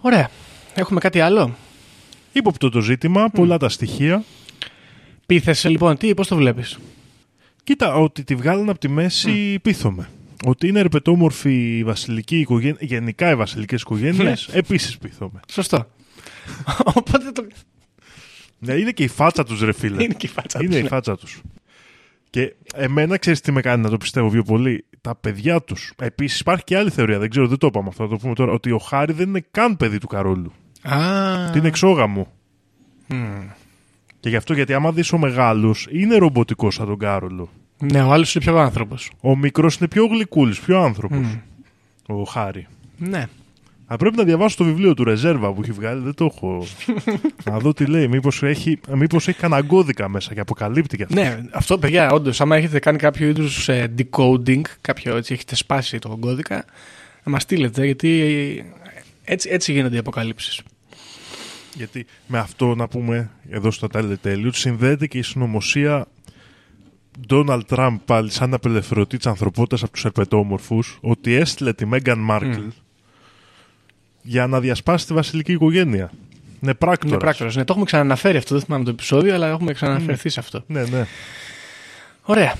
Ωραία. Έχουμε κάτι άλλο; Υποπτώ το ζήτημα, πολλά τα στοιχεία. Πείθεσαι λοιπόν, τι, πώς το βλέπεις; Κοίτα, ότι τη βγάλανε από τη μέση πείθομαι. Ότι είναι ερπετόμορφη η βασιλική οικογένεια, γενικά οι βασιλικές οικογένειες, Ναι. επίσης πείθομαι. Σωστό. [LAUGHS] Οπότε το... Ναι, είναι και η φάτσα τους, ρε φίλε. είναι και η φάτσα Είναι τους, η ναι. φάτσα τους. Και εμένα ξέρεις τι με κάνει να το πιστεύω πιο πολύ; Τα παιδιά τους. Επίσης υπάρχει και άλλη θεωρία, δεν ξέρω, δεν το είπαμε αυτό, θα το πούμε τώρα. Ότι ο Χάρη δεν είναι καν παιδί του Καρόλου. Α, Ότι είναι εξόγαμο. μμ. Και γι' αυτό γιατί άμα δεις ο μεγάλος είναι ρομποτικός σαν τον Κάρολο. Ναι, ο άλλος είναι πιο άνθρωπος. Ο μικρός είναι πιο γλυκούλης, πιο άνθρωπος. Ο Χάρη. Ναι. Θα πρέπει να διαβάσω το βιβλίο του Ρεζέρβα που έχει βγάλει, δεν το έχω. [LAUGHS] να δω τι λέει. Μήπως έχει, μήπως έχει κανένα κώδικα μέσα και αποκαλύπτει και αυτό. Ναι, αυτό παιδιά, όντως, άμα έχετε κάνει κάποιο είδους decoding, κάποιο έτσι, έχετε σπάσει τον κώδικα, να μας στείλετε, γιατί έτσι, έτσι γίνονται οι αποκαλύψεις. Γιατί με αυτό να πούμε εδώ στο τέλο τέλειου συνδέεται και η συνωμοσία Ντόναλτ Τραμπ πάλι σαν απελευθερωτή της ανθρωπότητας από τους ερπετόμορφου ότι έστειλε τη Μέγαν Μάρκλ για να διασπάσει τη βασιλική οικογένεια. Ναι, πράκτορας. Είναι πράκτορας. Ναι, το έχουμε ξαναναφέρει αυτό, δεν θυμάμαι το επεισόδιο, αλλά έχουμε ξαναναφερθεί σε αυτό. Ναι, ναι. Ωραία.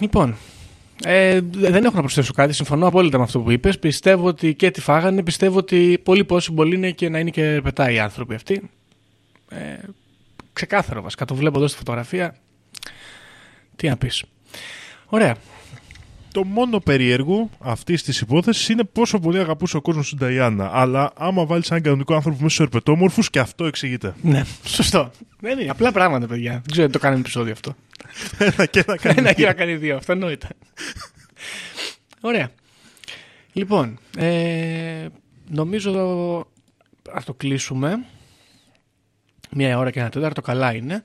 Λοιπόν, ε, δεν έχω να προσθέσω κάτι. Συμφωνώ απόλυτα με αυτό που είπες. Πιστεύω ότι και τη φάγανε. Πιστεύω ότι πολύ possible είναι και να είναι και πετάει οι άνθρωποι αυτοί. Ε, ξεκάθαρο βασικά. Το βλέπω εδώ στη φωτογραφία. Τι να πεις. Ωραία. Το μόνο περίεργο αυτής της υπόθεσης είναι πόσο πολύ αγαπούσε ο κόσμος την Ταϊάννα. Αλλά άμα βάλεις έναν κανονικό άνθρωπο μέσα στους ερπετόμορφους και αυτό εξηγείται. Ναι, σωστό. Δεν είναι απλά πράγματα, παιδιά. Δεν ξέρω αν το κάνει επεισόδιο αυτό. Ένα και ένα κάνει. Ένα και να κάνει δύο. Αυτονόητα. Ωραία. Λοιπόν, ε, νομίζω ας το κλείσουμε. Μία ώρα και ένα τέταρτο, καλά είναι.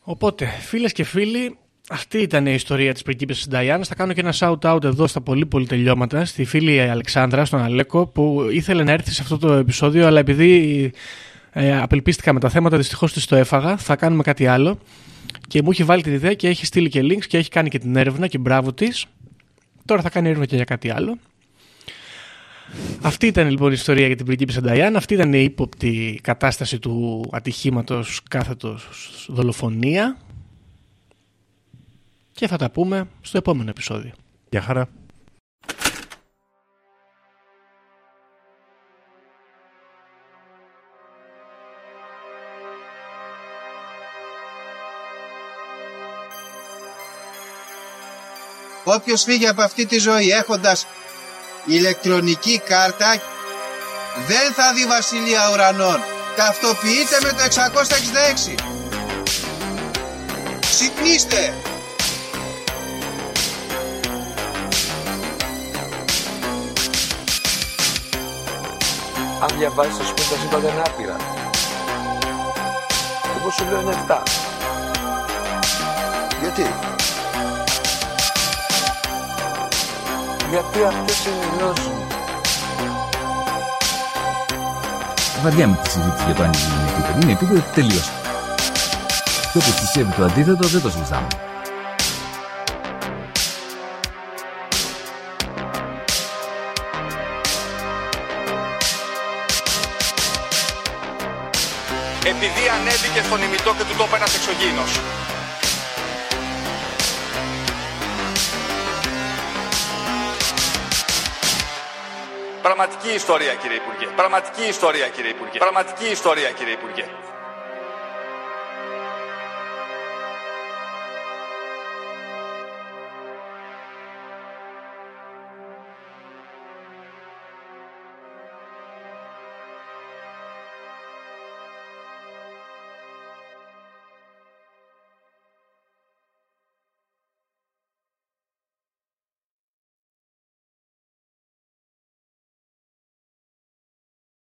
Οπότε, φίλες και φίλοι, αυτή ήταν η ιστορία της πριγκίπισσας Νταϊάνας. Θα κάνω και ένα shout-out εδώ στα πολύ πολύ τελειώματα στη φίλη Αλεξάνδρα, στον Αλέκο, που ήθελε να έρθει σε αυτό το επεισόδιο, αλλά επειδή ε, απελπίστηκα με τα θέματα, δυστυχώς της το έφαγα. Θα κάνουμε κάτι άλλο. Και μου έχει βάλει την ιδέα και έχει στείλει και links και έχει κάνει και την έρευνα και μπράβο της. Τώρα θα κάνει έρευνα και για κάτι άλλο. Αυτή ήταν λοιπόν η ιστορία για την πριγκίπισσα Νταϊάν. Αυτή ήταν η ύποπτη κατάσταση του ατυχήματος κάθετος δολοφονία και θα τα πούμε στο επόμενο επεισόδιο. Γεια χαρά! Όποιος φύγει από αυτή τη ζωή έχοντας ηλεκτρονική κάρτα δεν θα δει βασιλεία ουρανών. Ταυτοποιείτε με το 666. Ξυπνήστε! Αν διαβάζεις θα σου πει τα σύμπαντα είναι άπειρα. Εγώ σου λέω είναι 7. Γιατί; Γιατί αυτές ενημερώσουν. Βαριά με τη συζήτηση για το αν είναι επίπεδο. Είναι επίπεδο τελείως. Και όποιος πιστεύει το αντίθετος δεν το συζητάμε. Επειδή ανέβηκε στον ημιτό και του το είπε ένας εξωγήινος. Πραγματική ιστορία κύριε Υπουργέ. Πραγματική ιστορία κύριε Υπουργέ. Πραγματική ιστορία κύριε Υπουργέ.